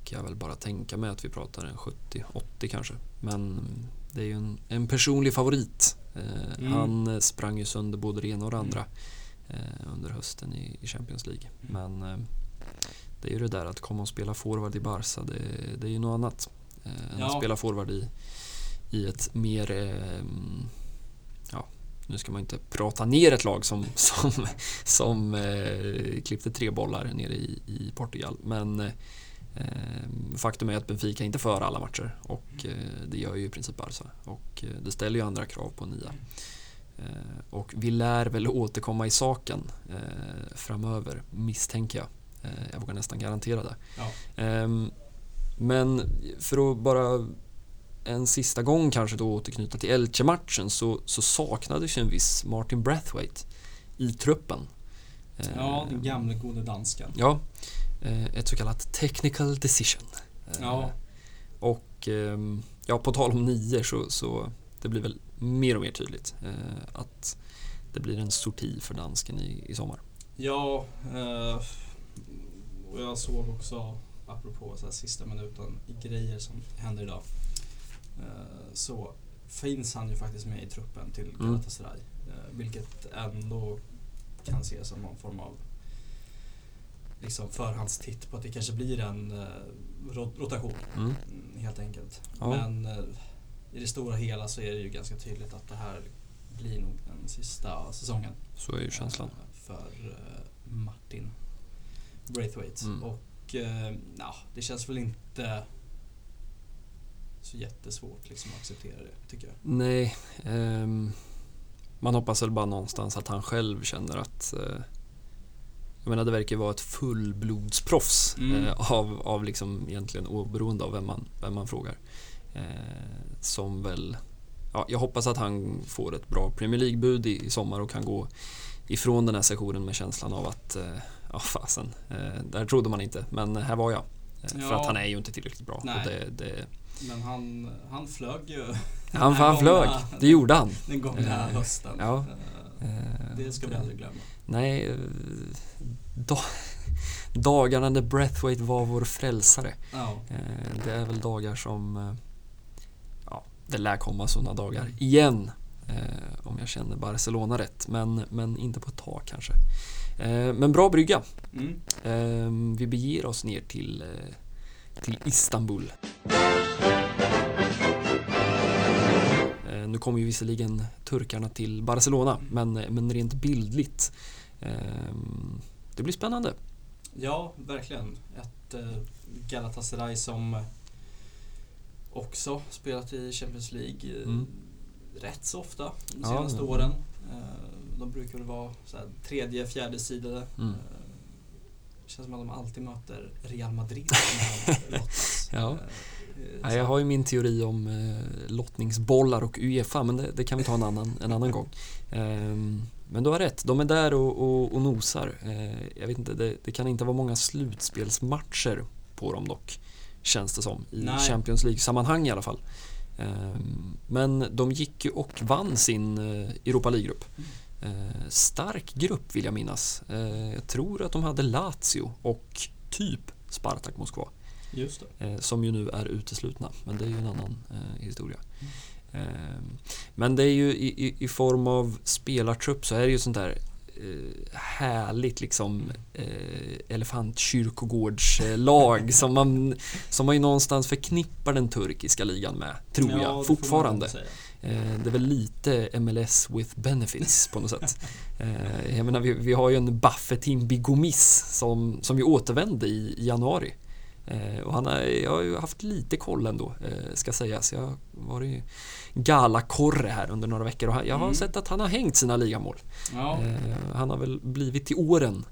kan jag väl bara tänka mig att vi pratar en 70-80 kanske. Men det är ju en, en personlig favorit. Eh, Mm. Han sprang ju sönder både det ena och det andra eh, under hösten i, i Champions League. Men eh, det är ju det där att komma och spela forward i Barca, det, det är ju något annat. Eh, än Ja. att spela forward i, i ett mer eh, ja, nu ska man inte prata ner ett lag som, som, som eh, klippte tre bollar nere i, i Portugal. Men eh, faktum är att Benfica inte för alla matcher och eh, det gör ju i princip Barca. Och eh, det ställer ju andra krav på nia. Och vi lär väl återkomma i saken framöver, misstänker jag. Eh, jag vågar nästan garantera det. Ja. Ehm, Men för att bara en sista gång kanske då återknyta till Elche-matchen så, så saknades ju en viss Martin Brathwaite i truppen. ja, Ehm, den gamle gode dansken. Ja, eh, ett så kallat technical decision. Eh, Ja. Och ehm, ja, på tal om nior så, så det blir väl mer och mer tydligt att det blir en sorti för dansken i, i sommar. Ja, eh, och jag såg också, apropå så här sista minuten grejer som händer idag, eh, så finns han ju faktiskt med i truppen till Mm. Galatasaray. Eh, vilket ändå kan ses som någon form av liksom förhandstitt på att det kanske blir en rot- rotation. Mm. Mm, helt enkelt. Ja. Men eh, i det stora hela så är det ju ganska tydligt att det här blir nog den sista säsongen. Så är ju känslan. eh, För Martin Braithwaite. Mm. Och eh, ja, det känns väl inte så jättesvårt liksom att acceptera det, tycker jag. Nej, ehm, man hoppas väl bara någonstans att han själv känner att eh, jag menar det verkar vara ett fullblodsproffs Mm. eh, av, av liksom egentligen oberoende av vem man, vem man frågar. Eh, som väl, ja, jag hoppas att han får ett bra Premier League-bud i, i sommar och kan gå ifrån den här sessionen med känslan av att, eh, ja fasen, eh, där trodde man inte, men här var jag. Eh, För Ja. att han är ju inte tillräckligt bra. Det, det, Men han, han flög ju han, han flög, gångna- det gjorde han. den gångna Eh, hösten. ja. Eh, Eh, Det ska vi aldrig glömma. Nej, eh, da, dagarna när Breathwaite var vår frälsare. Ja. Eh, Det är väl dagar som... eh, Ja, det lär komma sådana dagar igen. eh, Om jag känner Barcelona rätt, men, men inte på ett tag kanske. Eh, Men bra brygga. Mm. Eh, Vi beger oss ner till, eh, till Istanbul. Eh, Nu kommer ju visserligen turkarna till Barcelona, men, men rent bildligt. eh, Det blir spännande. Ja, verkligen. Ett Galatasaray som också spelat i Champions League Mm. rätt så ofta de senaste ja. åren. De brukar väl vara så tredje, fjärde sidade. Mm. Eh, känns som att de alltid möter Real Madrid. Ja. Eh, Ja, jag har ju min teori om eh, lottningsbollar och Uefa, men det, det kan vi ta en annan, en annan gång. Ehm, men du har rätt, de är där och, och, och nosar. Jag vet inte, det, det kan inte vara många slutspelsmatcher på dem dock, känns det som. I Nej. Champions League-sammanhang i alla fall. Ehm, men de gick ju och vann sin Europa League-grupp. Eh, stark grupp vill jag minnas. Eh, jag tror att de hade Lazio och typ Spartak Moskva. Just. Eh, som ju nu är uteslutna, men det är ju en annan eh, historia. Eh, men det är ju i, i, i form av spelartrupp så är det ju sånt där härligt liksom eh, elefantkyrkogårdslag som, man, som man ju någonstans förknippar den turkiska ligan med, tror Ja, jag, fortfarande. Eh, det är väl lite MLS with benefits på något sätt. Eh, jag menar, vi, vi har ju en Buffetin Gomis som, som ju återvände i, i januari. Eh, och han har, jag har ju haft lite koll ändå, ska sägas. Jag har varit galakorre här under några veckor och jag har Mm. sett att han har hängt sina ligamål. Ja, han har väl blivit till åren.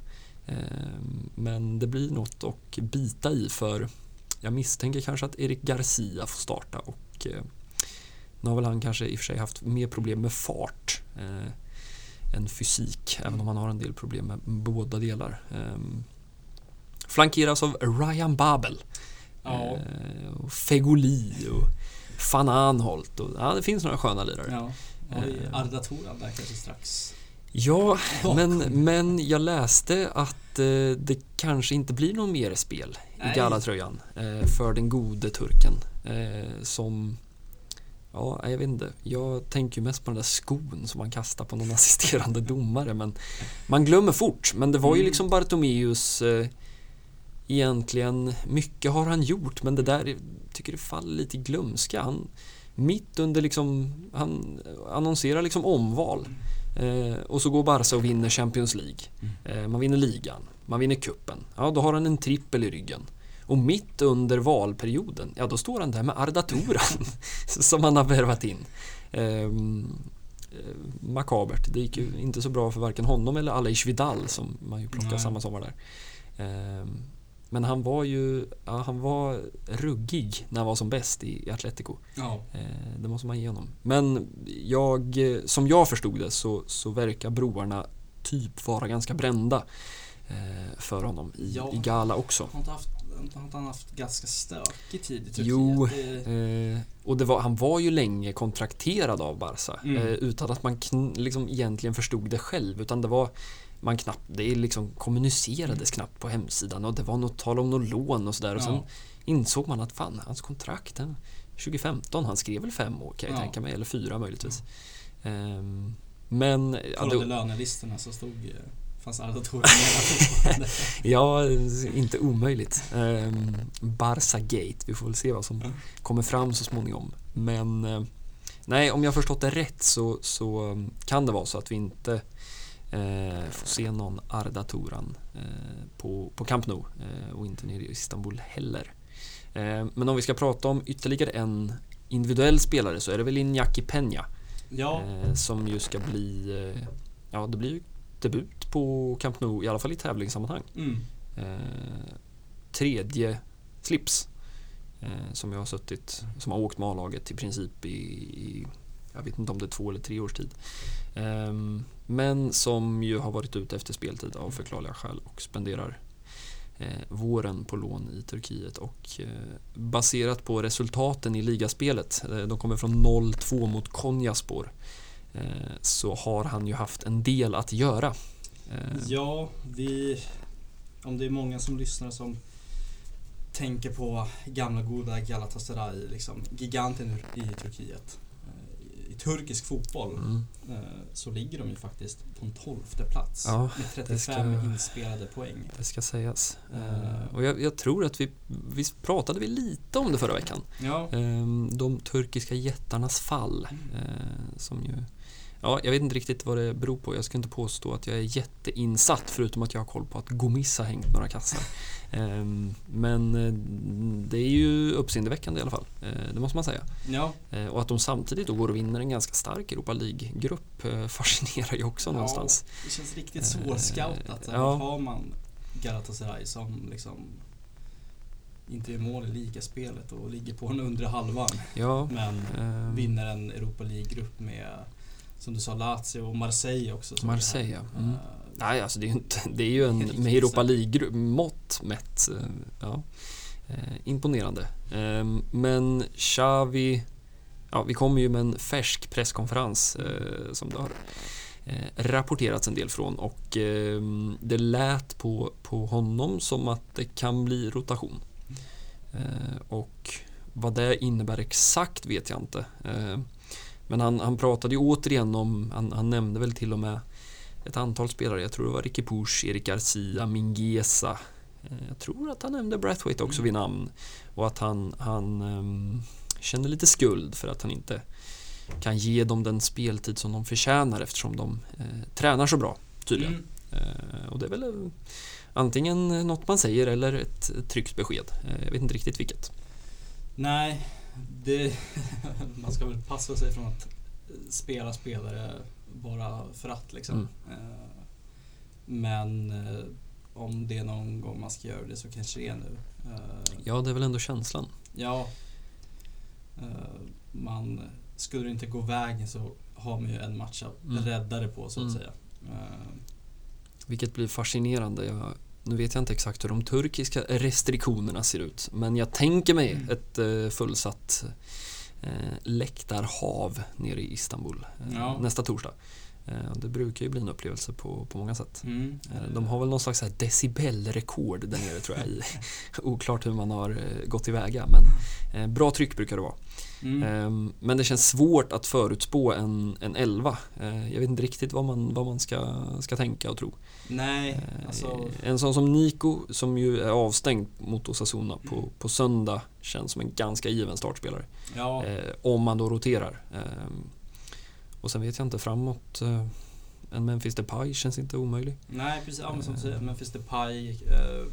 Men det blir något att bita i för jag misstänker kanske att Erik Garcia får starta och nu har väl han kanske i och för sig haft mer problem med fart eh, än fysik, även om han har en del problem med båda delar. Eh, flankeras av Ryan Babel, ja. eh, och Fegoli och Van Anholt. Och, ja, det finns några sköna lirare. ja. Vi Eh. Arda Toran där kanske strax? Ja, men, men jag läste att eh, det kanske inte blir någon mer spel Nej. i Galatröjan eh, för den gode turken. Eh, som, ja, jag vet inte. Jag tänker mest på den där skon som man kastar på någon assisterande domare. Men man glömmer fort. Men det var ju Mm. liksom Bartomeus eh, egentligen, mycket har han gjort men det där är- tycker det faller lite i glömska. Han, mitt under liksom, han annonserar liksom omval. Eh, och så går Barca och vinner Champions League. Eh, man vinner ligan, man vinner kuppen. Ja, då har han en trippel i ryggen. Och mitt under valperioden, ja då står han där med Arda Turan som han har värvat in. Ehm, eh, makabert. Det gick ju inte så bra för varken honom eller Aleix Vidal som man ju plockade Nej. samma sommar där. Ehm, men han var ju, ja, han var ruggig när han var som bäst i, i Atletico. Ja. Eh, det måste man ge honom. Men jag, som jag förstod det så, så verkar broarna typ vara ganska brända eh, för honom i, Ja. i Gala också. Har inte, haft, har han haft ganska stökig tid i Turkiet? Jo, Eh, och det var, han var ju länge kontrakterad av Barca Mm. eh, utan att man liksom egentligen förstod det själv utan det var man knappt, det liksom kommunicerades knappt på hemsidan och det var något tal om något lån och sådär och sen Ja. insåg man att fan, hans kontrakt den 2015, han skrev väl fem år kan jag Ja. tänka mig, eller fyra möjligtvis. Ehm, men ja, Kollade då, lönelistorna så stod Arda Toran med fortfarande. ja, inte omöjligt. Um, Barca Gate, vi får väl se vad som Mm. kommer fram så småningom. Men eh, nej, om jag förstått det rätt så, så um, kan det vara så att vi inte eh, får se någon Arda Turan eh, på, på Camp Nou eh, och inte nere i Istanbul heller. Eh, men om vi ska prata om ytterligare en individuell spelare så är det väl Iñaki Peña Ja, eh, som ju ska bli, eh, ja det blir ju debut på Camp Nou i alla fall i tävlingssammanhang. mm. Eh, tredje slips eh, som jag har suttit, som har åkt med A-laget i princip i, i, jag vet inte om det är två eller tre års tid. Ehm, men som ju har varit ute efter speltid av förklarliga skäl och spenderar eh, våren på lån i Turkiet och eh, baserat på resultaten i ligaspelet, eh, de kommer från 0-2 mot Konyaspor, eh, så har han ju haft en del att göra. Eh, ja, vi... Om det är många som lyssnar som tänker på gamla goda Galatasaray, liksom giganten i Turkiet. eh, I turkisk fotboll. mm. eh, så ligger de ju faktiskt på en tolfte plats Ja, med det 35 ska- inspelade poäng. Det ska sägas. Eh, Och jag, jag tror att vi, visst pratade vi lite om det förra veckan? Ja, Ehm, De turkiska jättarnas fall. eh, Som ju, ja, jag vet inte riktigt vad det beror på. Jag ska inte påstå att jag är jätteinsatt förutom att jag har koll på att Gomis har hängt några kassar. Ehm, Men eh, det är ju uppseendeväckande i alla fall. Eh, Det måste man säga. ja, Eh, Och att de samtidigt då går och vinner en ganska stark Europa League-grupp fascinerar ju också Ja. någonstans. det känns riktigt svårscoutat. ja. Har man Galatasaray som liksom inte gör mål i ligaspelet och ligger på den undre halvan Ja, men ehm, vinner en Europa League-grupp med som du sa Lazio och Marseille också. Marseille, ja. Mm. Eh, Nej, alltså det är ju, inte, det är ju en med Europa League-mått mätt. eh, Ja, eh, imponerande. Eh, Men Xavi, ja, vi kommer ju med en färsk presskonferens eh, som det har eh, rapporterats en del från och eh, det lät på, på honom som att det kan bli rotation. Eh, och vad det innebär exakt vet jag inte. Men han, han pratade ju återigen om, han, han nämnde väl till och med ett antal spelare. Jag tror det var Ricky Push, Erik Garcia, Mingueza. Eh, Jag tror att han nämnde Brathwaite också vid namn. Och att han, han ehm, känner lite skuld för att han inte kan ge dem den speltid som de förtjänar eftersom de eh, tränar så bra, tydligen. Mm. Eh, och det är väl eh, antingen något man säger eller ett, ett tryggt besked. Eh, jag vet inte riktigt vilket. Nej, det, man ska väl passa sig från att spela spelare bara för att liksom. Mm. Eh, Men eh, om det är någon gång man ska göra det så kanske det är nu. Eh, Ja, det är väl ändå känslan. Ja, man, skulle det inte gå vägen så har man ju en match att Mm. rädda det på så att Mm. säga. Vilket blir fascinerande. Jag, nu vet jag inte exakt hur de turkiska restriktionerna ser ut. Men jag tänker mig Mm. ett eh, fullsatt eh, läktarhav nere i Istanbul eh, Ja. nästa torsdag. Eh, det brukar ju bli en upplevelse på, på många sätt. Mm. Eh, De har väl någon slags decibelrekord där nere tror jag. I. Oklart hur man har eh, gått tillväga men bra tryck brukar det vara. Mm. Ehm, Men det känns svårt att förutspå en, en 11. Eh, Jag vet inte riktigt vad man, vad man ska, ska tänka och tro. Nej, alltså... En sån som Nico som ju är avstängd mot Osasuna på, Mm. på söndag känns som en ganska given startspelare. Ja, om man då roterar. Och sen vet jag inte framåt. Eh, en Memphis Depay känns inte omöjlig. nej precis. Ja, men som du Eh. säger, Memphis Depay, eh,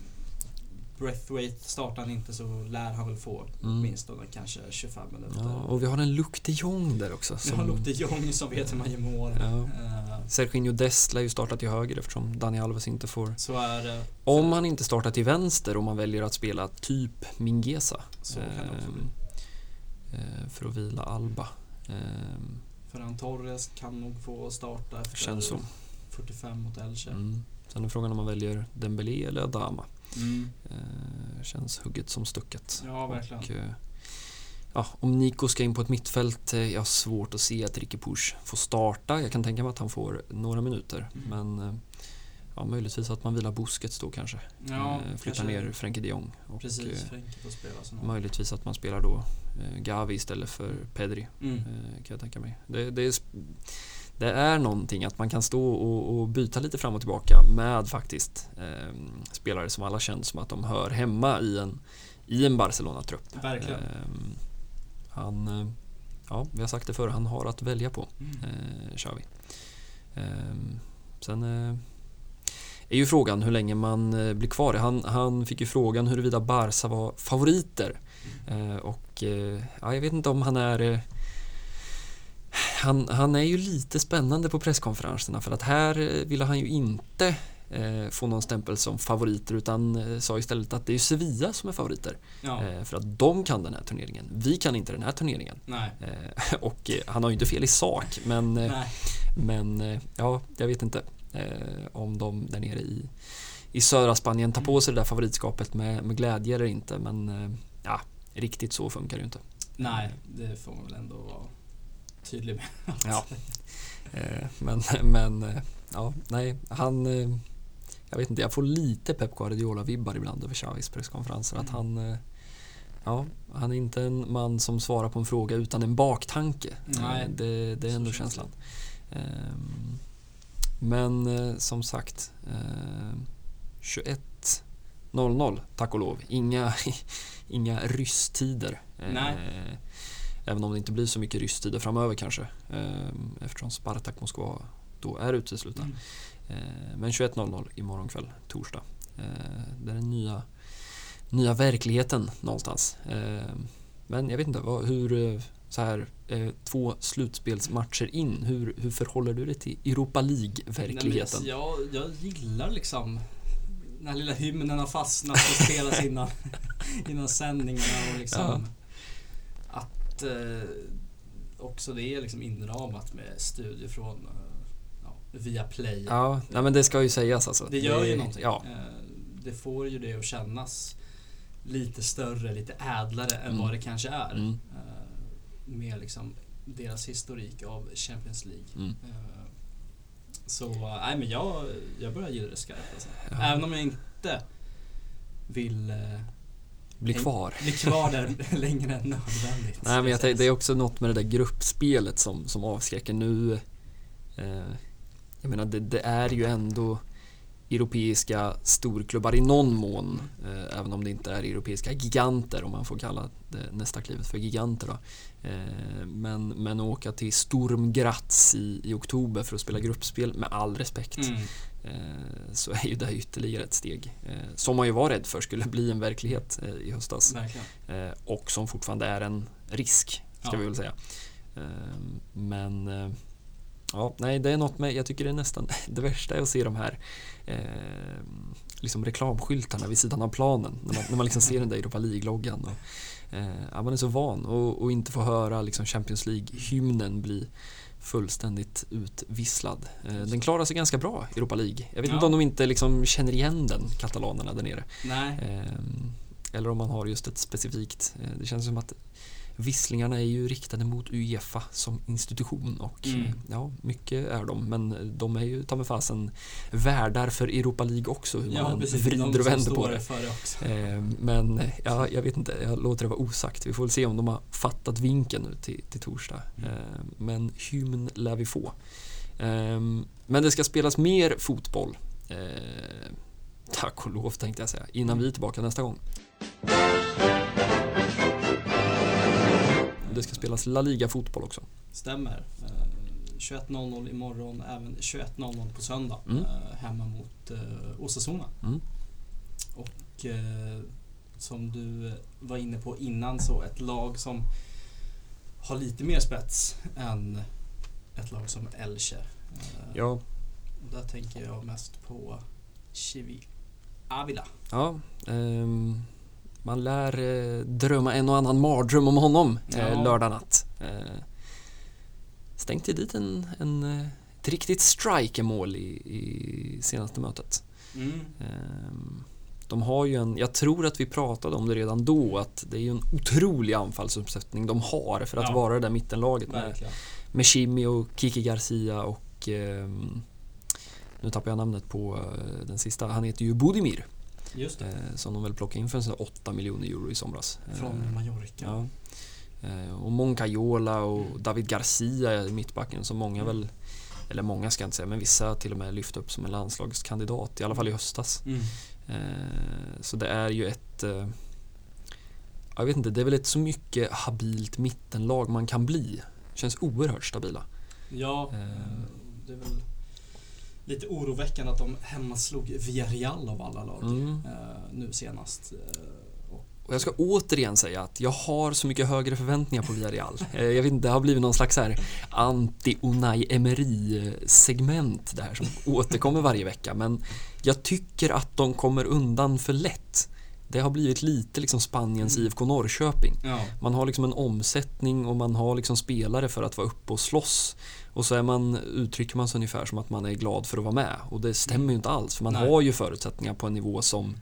Breathwaite startar han inte så lär han väl få Mm. åtminstone kanske 25 minuter. Ja, och vi har en Luc de Jong där också. Vi har Luke de Jong som vet hur man gör mål. Ja. Eh, Serginho Dest lär ju starta till höger eftersom Dani Alves inte får. så är det. Om han inte startar till vänster och man väljer att spela typ Mingesa. Så kan det också ehm, bli. För att vila Alba. Ehm, Ferran Torres kan nog få starta efter Känns så. 45 mot Elche. Mm. Sen är frågan om man väljer Dembélé eller Adama. Mm. Eh, känns hugget som stucket. Ja, verkligen. Och, eh, ja, om Nico ska in på ett mittfält, eh, jag har svårt att se att Ricky Push får starta. Jag kan tänka mig att han får några minuter. Mm. Men ja, möjligtvis att man vilar Busquets då kanske. Ja, eh, flyttar ner Frenkie de Jong. Och, Precis, eh, möjligtvis att man spelar då eh, Gavi istället för Pedri. mm. Eh, kan jag tänka mig. Det, det, är, det är någonting att man kan stå och, och byta lite fram och tillbaka med faktiskt eh, spelare som alla känns som att de hör hemma i en, i en Barcelona-trupp. Verkligen. Eh, han, ja, vi har sagt det förr, han har att välja på, Mm. Xavi. Eh, sen är ju frågan hur länge man eh, blir kvar. Han, han fick ju frågan huruvida Barca var favoriter. Eh, och eh, ja, jag vet inte om han är han, han är ju lite spännande på presskonferenserna för att här ville han ju inte få någon stämpel som favoriter utan sa istället att det är Sevilla som är favoriter. Ja, för att de kan den här turneringen. Vi kan inte den här turneringen. nej. Och han har ju inte fel i sak men, nej. men ja, jag vet inte om de där nere i, i södra Spanien tar på sig det där favoritskapet med, med glädje eller inte men eh, ja, riktigt så funkar det ju inte. Nej, det får man väl ändå vara tydlig med. Ja. Eh, men, men eh, ja, nej, han... eh, Jag vet inte, jag får lite Pep Guardiola-vibbar ibland över Xavis presskonferenser. Att Mm. han... eh, ja, han är inte en man som svarar på en fråga utan en baktanke. Nej, Eh, det, det är ändå känns känslan. Men eh, som sagt, eh, 21.00 tack och lov. Inga, inga rysstider. Eh, Nej. Även om det inte blir så mycket rysstider framöver kanske. eh, Eftersom Spartak Moskva då är uteslutna. Mm. Eh, Men 21.00 imorgon kväll, torsdag. Det är den nya, nya verkligheten någonstans. Men jag vet inte, vad, hur, så här, eh, två slutspelsmatcher in, hur, hur förhåller du dig till Europa League-verkligheten? Men jag, jag gillar liksom den här lilla hymnen har fastnat och spelas innan, innan sändningarna och liksom att eh, också det är liksom inramat med studier från eh, ja, via Play. Ja, nej, men det ska ju sägas alltså. Det gör ju någonting. Ja, Eh, Det får ju det att kännas lite större, lite ädlare än Mm. vad det kanske är. Mm. Med liksom deras historik av Champions League. Mm. Eh, Så nej men jag, jag börjar gilla det skarpt alltså. Ja. Även om jag inte vill eh, bli kvar. bli kvar där längre än nödvändigt. Nej, men jag tänkte, det är också något med det där gruppspelet som, som avskräcker nu. Eh, jag menar, det, det är ju ändå europeiska storklubbar i någon mån, eh, även om det inte är europeiska giganter, om man får kalla det nästa klivet för giganter. Då. Eh, men, men att åka till Sturm Graz i, i oktober för att spela gruppspel, med all respekt, Mm. eh, så är ju det ytterligare ett steg. Eh, som man ju var rädd för skulle bli en verklighet eh, i höstas. Eh, och som fortfarande är en risk, ska Ja. vi väl säga. Men ja, nej, det är något med, jag tycker det är nästan det värsta är att se de här eh, liksom reklamskyltarna vid sidan av planen. När man, när man liksom ser den där Europa League-loggan. Eh, man är så van och, och inte få höra liksom Champions League-hymnen bli fullständigt utvisslad. Eh, den klarar sig ganska bra, Europa League. Jag vet Ja. inte om de inte liksom känner igen den, katalanerna där nere. Nej. Ehm, Eller om man har just ett specifikt, eh, det känns som att visslingarna är ju riktade mot Uefa som institution och Mm. eh, ja, mycket är de men de är ju ta mig fasen värdar för Europa League också hur Ja man precis, vrider de och vänder på det. Ehm, Men eh, ja, jag vet inte, jag låter det vara osagt. Vi får väl se om de har fattat vinkeln nu till, till torsdag. Mm. Ehm, Men hymn lär vi få. Ehm, Men det ska spelas mer fotboll. Ehm, Tack och lov tänkte jag säga, innan vi är tillbaka nästa gång. Det ska spelas La Liga-fotboll också. Stämmer. Eh, 21.00 imorgon, även 21.00 på söndag. Mm. eh, Hemma mot eh, Osasuna. Mm. Och eh, som du var inne på innan så ett lag som har lite mer spets än ett lag som Elche. Eh, Ja, Där tänker jag mest på Chivi Avila. ja ehm, man lär eh, drömma en och annan mardröm om honom eh, Ja. lördag natt. Eh, stänkte dit en, en, eh, ett riktigt striker-mål i, i senaste mötet. Mm. De har ju en, jag tror att vi pratade om det redan då, att det är ju en otrolig anfallsuppsättning de har för att Ja. vara det där mittenlaget med, Verkligen. med Kimi och Kiki Garcia och ehm, nu tappar jag namnet på eh, den sista, han heter ju Budimir Just det. eh, som de väl plockade in för en sån där 8 miljoner euro i somras. Eh, Från Mallorca. Ja. Eh, Och Moncayola och David Garcia i mittbacken som många väl, eller många ska jag inte säga, men vissa till och med lyft upp som en landslagskandidat, i alla fall i höstas. Mm. Så det är ju ett Jag vet inte, det är väl ett så mycket habilt mittenlag man kan bli. Känns oerhört stabila. Ja, det är väl lite oroväckande att de hemmaslog Villarreal av alla lag Mm. eh, nu senast. Eh, och, jag ska återigen säga att jag har så mycket högre förväntningar på Villarreal. Eh, Jag vet inte, det har blivit någon slags anti-Unai Emery-segment det här som återkommer varje vecka. Men jag tycker att de kommer undan för lätt. Det har blivit lite liksom Spaniens Mm. IFK Norrköping. ja, Man har liksom en omsättning och man har liksom spelare för att vara uppe och slåss. Och så är man, uttrycker man sig ungefär som att man är glad för att vara med. Och det stämmer ju inte alls för man Nej. har ju förutsättningar på en nivå som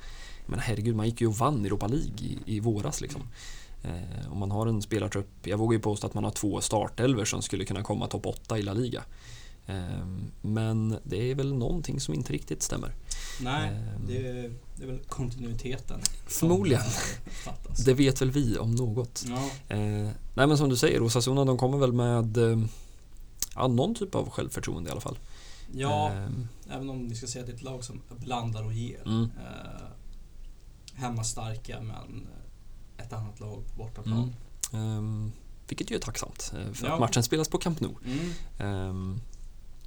men herregud, man gick ju och vann Europa League i, i våras liksom. Eh, och man har en spelartrupp, jag vågar ju påstå att man har två startelver som skulle kunna komma topp 8 i La Liga. Eh, men det är väl någonting som inte riktigt stämmer. Nej, Ehm. det, är, det är väl kontinuiteten. Förmodligen. Det vet väl vi om något. Ja, Eh, nej men som du säger, Osasuna de kommer väl med eh, ja, någon typ av självförtroende i alla fall. ja Eh, även om vi ska säga att det är ett lag som blandar och ger. mm, Eh, hemmastarka men ett annat lag på bortaplan. mm. Eh, vilket ju är tacksamt eh, för Ja. att matchen spelas på Camp Nou. Mm. Eh,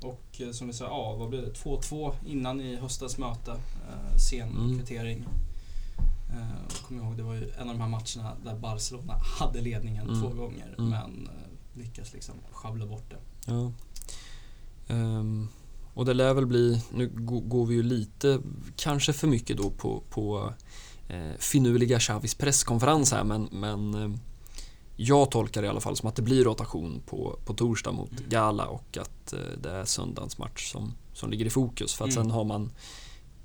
Och eh, som vi sa, ja vad blev det? 2-2 innan i höstens möte. Eh, sen Mm. kvittering. Eh, kom ihåg, det var ju en av de här matcherna där Barcelona hade ledningen Mm. två gånger Mm. men eh, lyckas liksom sjabbla bort det. Ja. Ehm, och det lär väl bli, nu gå- går vi ju lite, kanske för mycket då på, på eh, finurliga Xavis presskonferens här men, men eh, jag tolkar det i alla fall som att det blir rotation på, på torsdag mot Mm. Gala och att eh, det är söndagens match som, som ligger i fokus. För att Mm. sen har man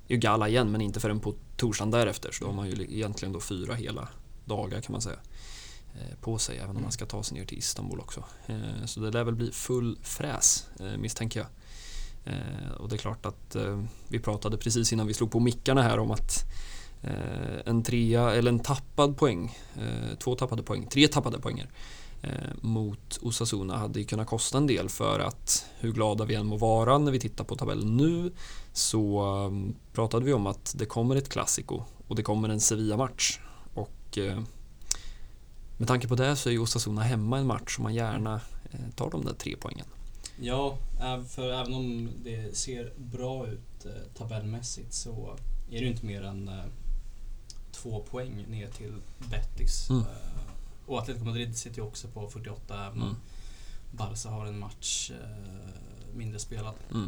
ju Gala igen men inte förrän på torsdagen därefter så då har man ju egentligen då fyra hela dagar kan man säga eh, på sig även om Mm. man ska ta sig ner till Istanbul också. Eh, Så det lär väl bli full fräs misstänker jag. Och det är klart att vi pratade precis innan vi slog på mickarna här om att Eh, en trea eller en tappad poäng, eh, två tappade poäng, tre tappade poänger eh, mot Osasuna hade ju kunnat kosta en del för att hur glada vi än må vara när vi tittar på tabellen nu så eh, pratade vi om att det kommer ett klassiko och det kommer en Sevilla-match och eh, med tanke på det så är ju Osasuna hemma en match som man gärna eh, tar de där tre poängen. Ja, för även om det ser bra ut eh, tabellmässigt så är det ju inte mer än eh, två poäng ner till Betis. Mm. Eh, och Atletico Madrid sitter ju också på 48 även om Mm. Barca har en match eh, mindre spelad. Mm.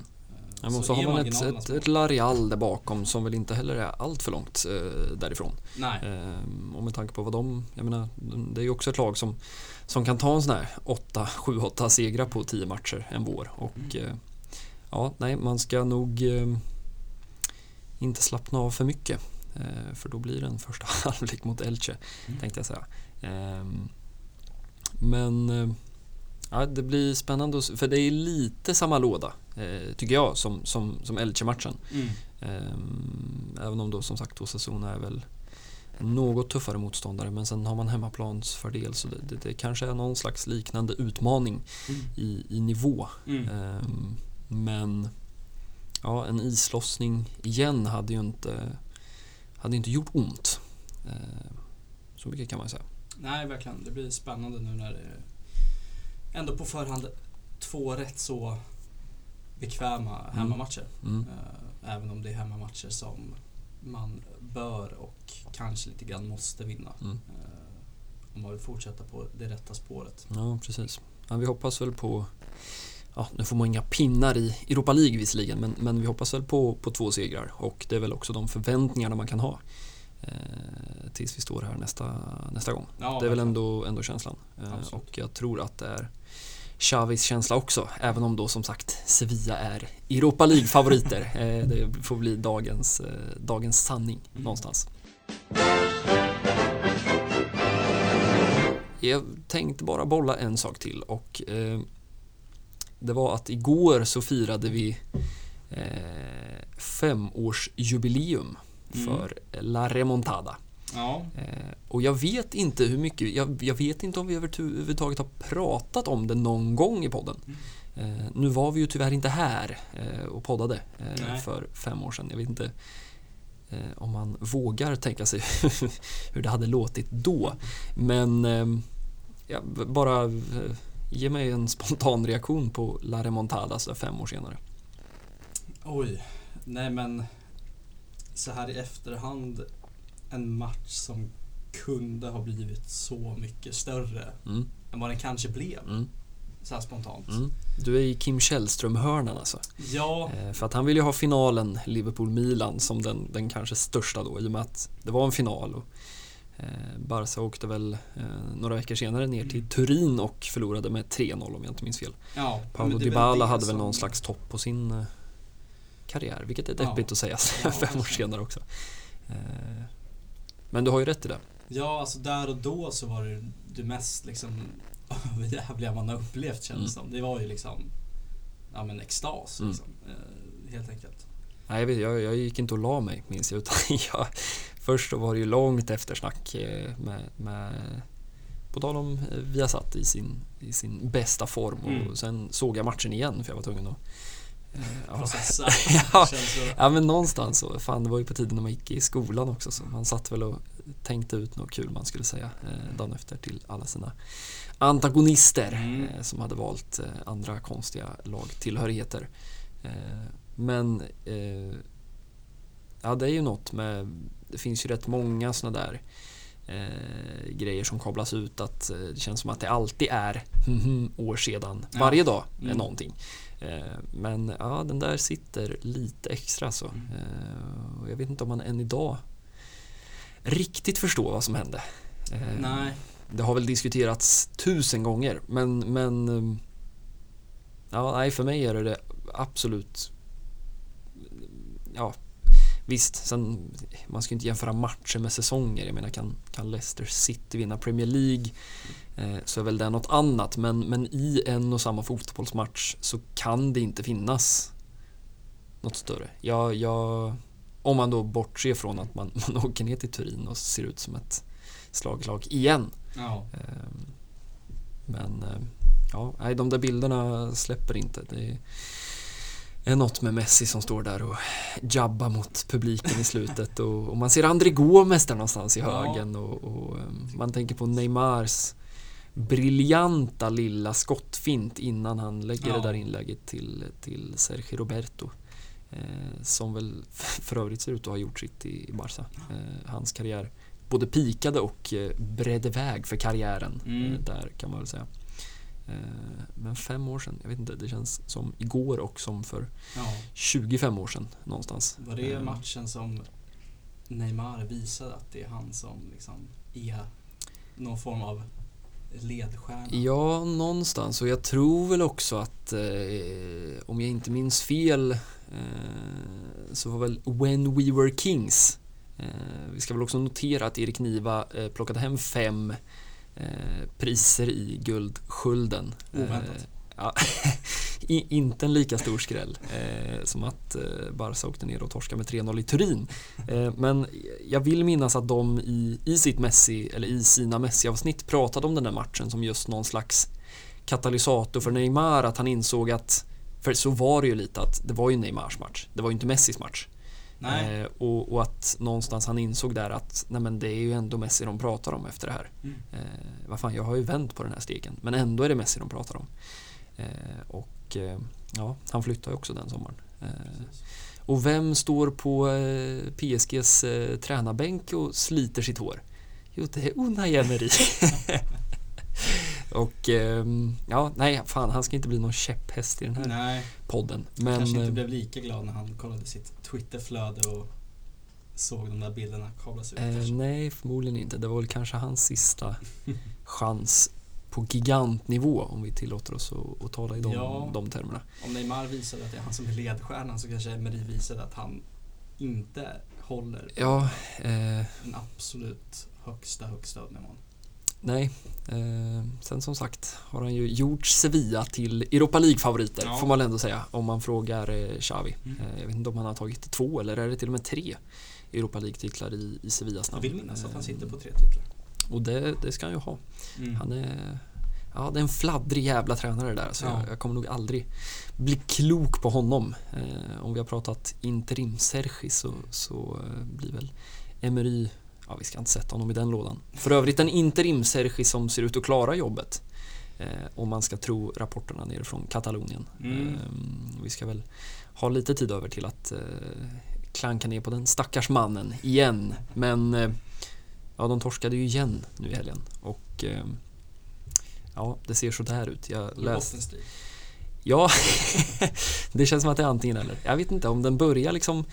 Eh, men så har är man ett, ett, ett Larial där bakom som väl inte heller är allt för långt eh, därifrån. Nej, Ehm, och med tanke på vad de, jag menar, det är ju också ett lag som, som kan ta en sån här 8, 7-8 segrar på 10 matcher en vår. Och Mm. eh, ja, nej, man ska nog eh, inte slappna av för mycket. Eh, för då blir det en första halvlek mot Elche, Mm. tänkte jag säga. Ehm, men eh, ja, det blir spännande, för det är lite samma låda, eh, tycker jag, som, som, som Elche-matchen. mm. Ehm, Även om då som sagt Osasuna är väl något tuffare motståndare men sen har man hemmaplansfördel så det, det, det kanske är någon slags liknande utmaning Mm. i, i nivå. Mm. Ehm, Men ja, en islossning igen hade ju inte, hade inte gjort ont. Ehm, Så mycket kan man säga. Nej, verkligen. Det blir spännande nu när det ändå på förhand två rätt så bekväma hemmamatcher. Mm. Eh, Även om det är hemmamatcher som man bör och kanske lite grann måste vinna. Mm. Eh, Om man vill fortsätta på det rätta spåret. Ja, precis. Ja, vi hoppas väl på Ja, nu får man inga pinnar i Europa League visserligen men, men vi hoppas väl på, på två segrar och det är väl också de förväntningarna man kan ha eh, tills vi står här nästa, nästa gång. Ja, det är väl ändå, ändå känslan. Eh, och jag tror att det är Xavis känsla också, även om då som sagt Sevilla är Europa League-favoriter. eh, det får bli dagens, eh, dagens sanning Mm. någonstans. Jag tänkte bara bolla en sak till och eh, det var att igår så firade vi eh, femårsjubileum Mm. för La Remontada. Ja, Eh, och jag vet inte hur mycket, jag, jag vet inte om vi överhuvudtaget har pratat om det någon gång i podden. Eh, nu var vi ju tyvärr inte här eh, och poddade eh, för fem år sedan. Jag vet inte eh, om man vågar tänka sig hur det hade låtit då. Men eh, ja, bara ge mig en spontan reaktion på La Remontada så där fem år senare. oj. Nej men så här i efterhand en match som kunde ha blivit så mycket större Mm, än vad den kanske blev. mm, Så här spontant. mm. Du är i Kim Källström-hörnan alltså. Ja, Eh, För att han ville ju ha finalen Liverpool-Milan som den, den kanske största då i och med att det var en final. Och, Barca åkte väl eh, några veckor senare ner till Mm. Turin och förlorade med 3-0 om jag inte minns fel. ja. Paolo Dybala hade väl någon slags topp på sin eh, karriär, vilket är Ja. deppigt att säga Ja, fem år senare också. Eh, Men du har ju rätt i det. Ja, alltså där och då så var det det mest liksom överjävliga man har upplevt känns det som. Det var ju liksom ja men extas Mm. liksom, eh, helt enkelt. Nej, jag, jag gick inte och la mig minns jag. Utan jag först så var det ju långt eftersnack eh, med, med på tal om eh, Viasat i sin, i sin bästa form Mm. och sen såg jag matchen igen för jag var tvungen att eh, ja. Processa Ja. ja men någonstans så, fan det var ju på tiden när man gick i skolan också så man satt väl och tänkte ut något kul man skulle säga eh, dagen efter till alla sina antagonister Mm. eh, som hade valt eh, andra konstiga lagtillhörigheter. Men ja det är ju något med, det finns ju rätt många sådana där eh, grejer som kablas ut att eh, det känns som att det alltid är år sedan. Ja. Varje dag är Mm. någonting. Eh, men ja, den där sitter lite extra så. Mm. Eh, jag vet inte om man än idag riktigt förstår vad som hände. Eh, Nej, det har väl diskuterats tusen gånger men, men eh, ja, nej, för mig är det det absolut ja, visst, sen, man ska ju inte jämföra matcher med säsonger. Jag menar, kan, kan Leicester City vinna Premier League eh, så är väl det något annat. Men, men i en och samma fotbollsmatch så kan det inte finnas något större. Jag, jag, om man då bortser från att man, man åker ner till Turin och ser ut som ett slaglag igen. ja. Ehm, Men eh, ja, nej, de där bilderna släpper inte. Det är något med Messi som står där och jabbar mot publiken i slutet och, och man ser André Gomes där någonstans i högen och, och ehm, man tänker på Neymars briljanta lilla skottfint innan han lägger Ja. det där inlägget till, till Sergio Roberto. Eh, som väl för övrigt ser ut att ha gjort sitt i, i Barca. Eh, hans karriär både pikade och eh, bredde väg för karriären Mm. eh, där kan man väl säga. Eh, men fem år sedan, jag vet inte, det känns som igår och som för ja. 25 år sedan någonstans. Var det Eh, matchen som Neymar visade att det är han som liksom är någon form av ledstjärna? Ja, någonstans och jag tror väl också att eh, om jag inte minns fel eh, så var väl When We Were Kings eh, vi ska väl också notera att Erik Niva eh, plockade hem fem priser i Guldskölden. Oväntat. Eh, ja, inte en lika stor skräll eh, som att eh, Barca åkte ner och torskade med 3-0 i Turin. Eh, men jag vill minnas att de i, i sitt Messi, eller i sina Messi-avsnitt pratade om den där matchen som just någon slags katalysator för Neymar, att han insåg att för så var det ju lite att det var ju Neymars match, det var ju inte Messis match. Eh, och, och att någonstans han insåg där att nej men det är ju ändå Messi de pratar om efter det här. Mm. Eh, vad fan, jag har ju vänt på den här steken. Men ändå är det Messi de pratar om. Eh, och eh, ja, han flyttar ju också den sommaren. Eh, och vem står på eh, PSGs eh, tränarbänk och sliter sitt hår? Jo, det är Unai Emery. och ehm, ja, nej, fan, han ska inte bli någon käpphäst i den här Nej, podden. men, kanske inte eh, blev lika glad när han kollade sitt Twitterflöde och såg de där bilderna kablas ut. eh, nej, förmodligen inte. Det var väl kanske hans sista chans på gigantnivå om vi tillåter oss att, att tala i de, Ja. de termerna. Om Neymar visade att det är han som är ledstjärnan så kanske Emery visade att han inte håller Ja, eh, den absolut högsta, högsta nivån. Nej. Eh, sen som sagt har han ju gjort Sevilla till Europa League-favoriter Ja. får man ändå säga om man frågar eh, Xavi. Mm. Eh, jag vet inte om han har tagit två eller är det till och med tre Europa League-titlar i, i Sevillas Jag namn. vill minnas att han Eh, sitter på tre titlar. Och det, det ska han ju ha. Mm. Han är, ja, det är en fladdrig jävla tränare där. Så Ja. jag, jag kommer nog aldrig bli klok på honom. Eh, om vi har pratat interim-Sergi så, så eh, blir väl Emery, ja vi ska inte sätta honom i den lådan. För övrigt en interim-Sergi som ser ut att klara jobbet. Eh, om man ska tro rapporterna nerifrån Katalonien. Mm. Eh, vi ska väl ha lite tid över till att eh, klanka ner på den stackars mannen igen. Men eh, ja, de torskade ju igen nu i helgen. Och eh, ja, det ser så där ut. Jag läste. Ja, det känns som att det är antingen eller. Jag vet inte om den börjar liksom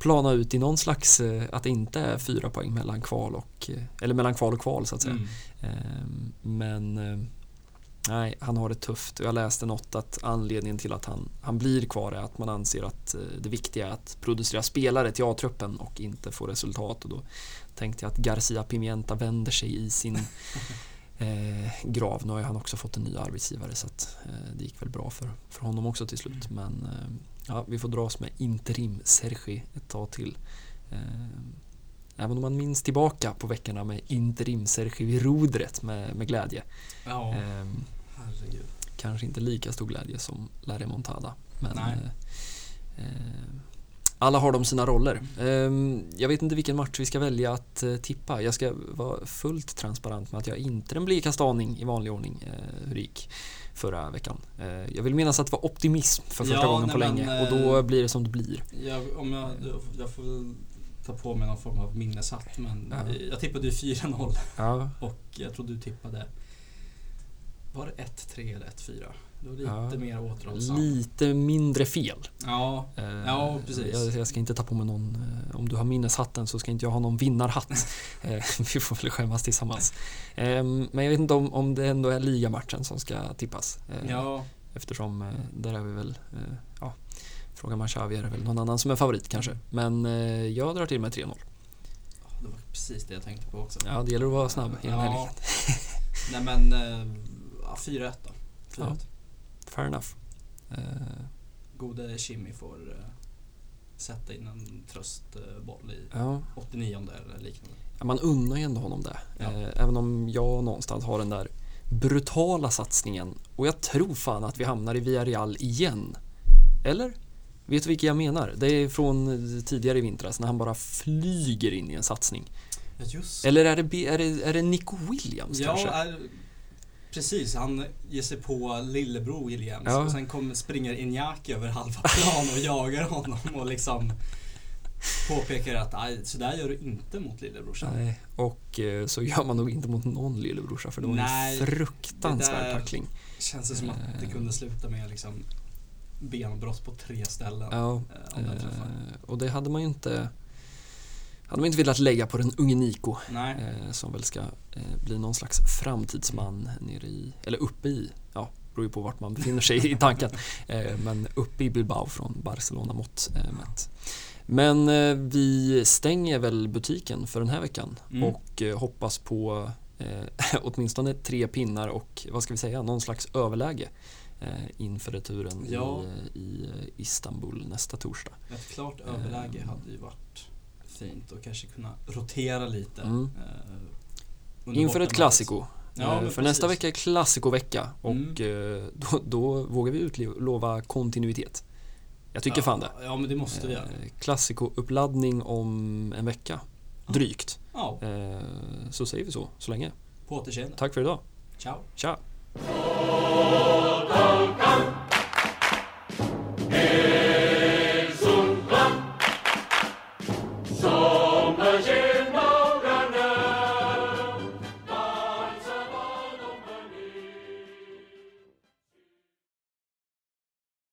plana ut i någon slags, eh, att det inte är fyra poäng mellan kval och, eh, eller mellan kval och kval så att säga. Mm. Ehm, Men eh, nej, han har det tufft. Jag läste något att anledningen till att han, han blir kvar är att man anser att det viktiga är att producera spelare till A-truppen och inte få resultat. Och då tänkte jag att Garcia Pimienta vänder sig i sin Eh, Grav, nu har han också fått en ny arbetsgivare så att, eh, det gick väl bra för, för honom också till slut. Men eh, ja, vi får dras med interim Sergi ett tag till. Eh, även om man minns tillbaka på veckorna med interim Sergi vid rodret med, med glädje. Ja, Eh, herregud. kanske inte lika stor glädje som La Remontada. Men Nej. eh, eh, alla har de sina roller. Eh, jag vet inte vilken match vi ska välja att eh, tippa. Jag ska vara fullt transparent med att jag inte en blyg aning i vanlig ordning eh, hur det gick förra veckan. Eh, jag vill minnas att det var optimism för första Ja, gången nej, på men, länge och då eh, blir det som det blir. Jag, om jag, jag får väl ta på mig någon form av minneshatt men Ja. jag tippade ju 4-0 Ja, och jag tror du tippade Var det 1-3 eller 1-4? Var lite Ja. mer återhållsam. lite mindre fel. Ja, Eh, Ja, precis. Jag, jag ska inte ta på mig någon, eh, om du har minneshatten så ska inte jag ha någon vinnarhatt. Eh, Vi får väl skämmas tillsammans. Men jag vet inte om, om det ändå är ligamatchen som ska tippas. Ja, Eftersom där är vi väl, ja, frågar man Xavi är det väl någon annan som är favorit kanske. Men jag drar till med 3-0. det var precis det jag tänkte på också. Ja, det gäller att vara snabb i Ja. Nej men, eh, ja, 4-1 då. 4-1. Fair enough. Eh, Gode Kimi får eh, sätta in en tröstboll i Ja, 89 eller liknande. Ja, man unnar ju ändå honom det. Ja. Eh, Även om jag någonstans har den där brutala satsningen och jag tror fan att vi hamnar i Villarreal igen. Eller? Vet du vilka jag menar? Det är från tidigare i vintras när han bara flyger in i en satsning. Just Eller är det, är det, är det Nico Williams Ja, kanske? är, precis. Han ger sig på lillebror Williams Ja. och sen kommer, springer Iñaki över halva plan och jagar honom och liksom påpekar att "Aj, så där gör du inte mot lillebrorsan. Nej, och eh, så gör man nog inte mot någon lillebrorsa för det var Nej, en fruktansvärd tackling. Känns det som att det Eh. kunde sluta med liksom benbrott på tre ställen. Ja, eh, om den träffar. och det hade man ju inte hade man inte velat lägga på den unge Nej, eh, som väl ska eh, bli någon slags framtidsman nere i, eller uppe i, ja, beror ju på vart man befinner sig i tanken, eh, men uppe i Bilbao från Barcelona mått eh, mätt. Men eh, vi stänger väl butiken för den här veckan Mm. och eh, hoppas på åtminstone tre pinnar och vad ska vi säga, någon slags överläge inför returen Ja. i, i Istanbul nästa torsdag. ett klart överläge hade ju varit fint och kanske kunna rotera lite. Mm. eh, Inför ett klassiko. Ja, Eh, för nästa precis. vecka är klassikovecka och Mm. eh, då, då vågar vi utlova kontinuitet. Jag tycker ja, fan det. Ja, men det måste vi göra. Eh, Klassiko-uppladdning om en vecka. Drygt. Ja, Så säger vi så, så länge. på återseende. Tack för idag. Ciao. Tja!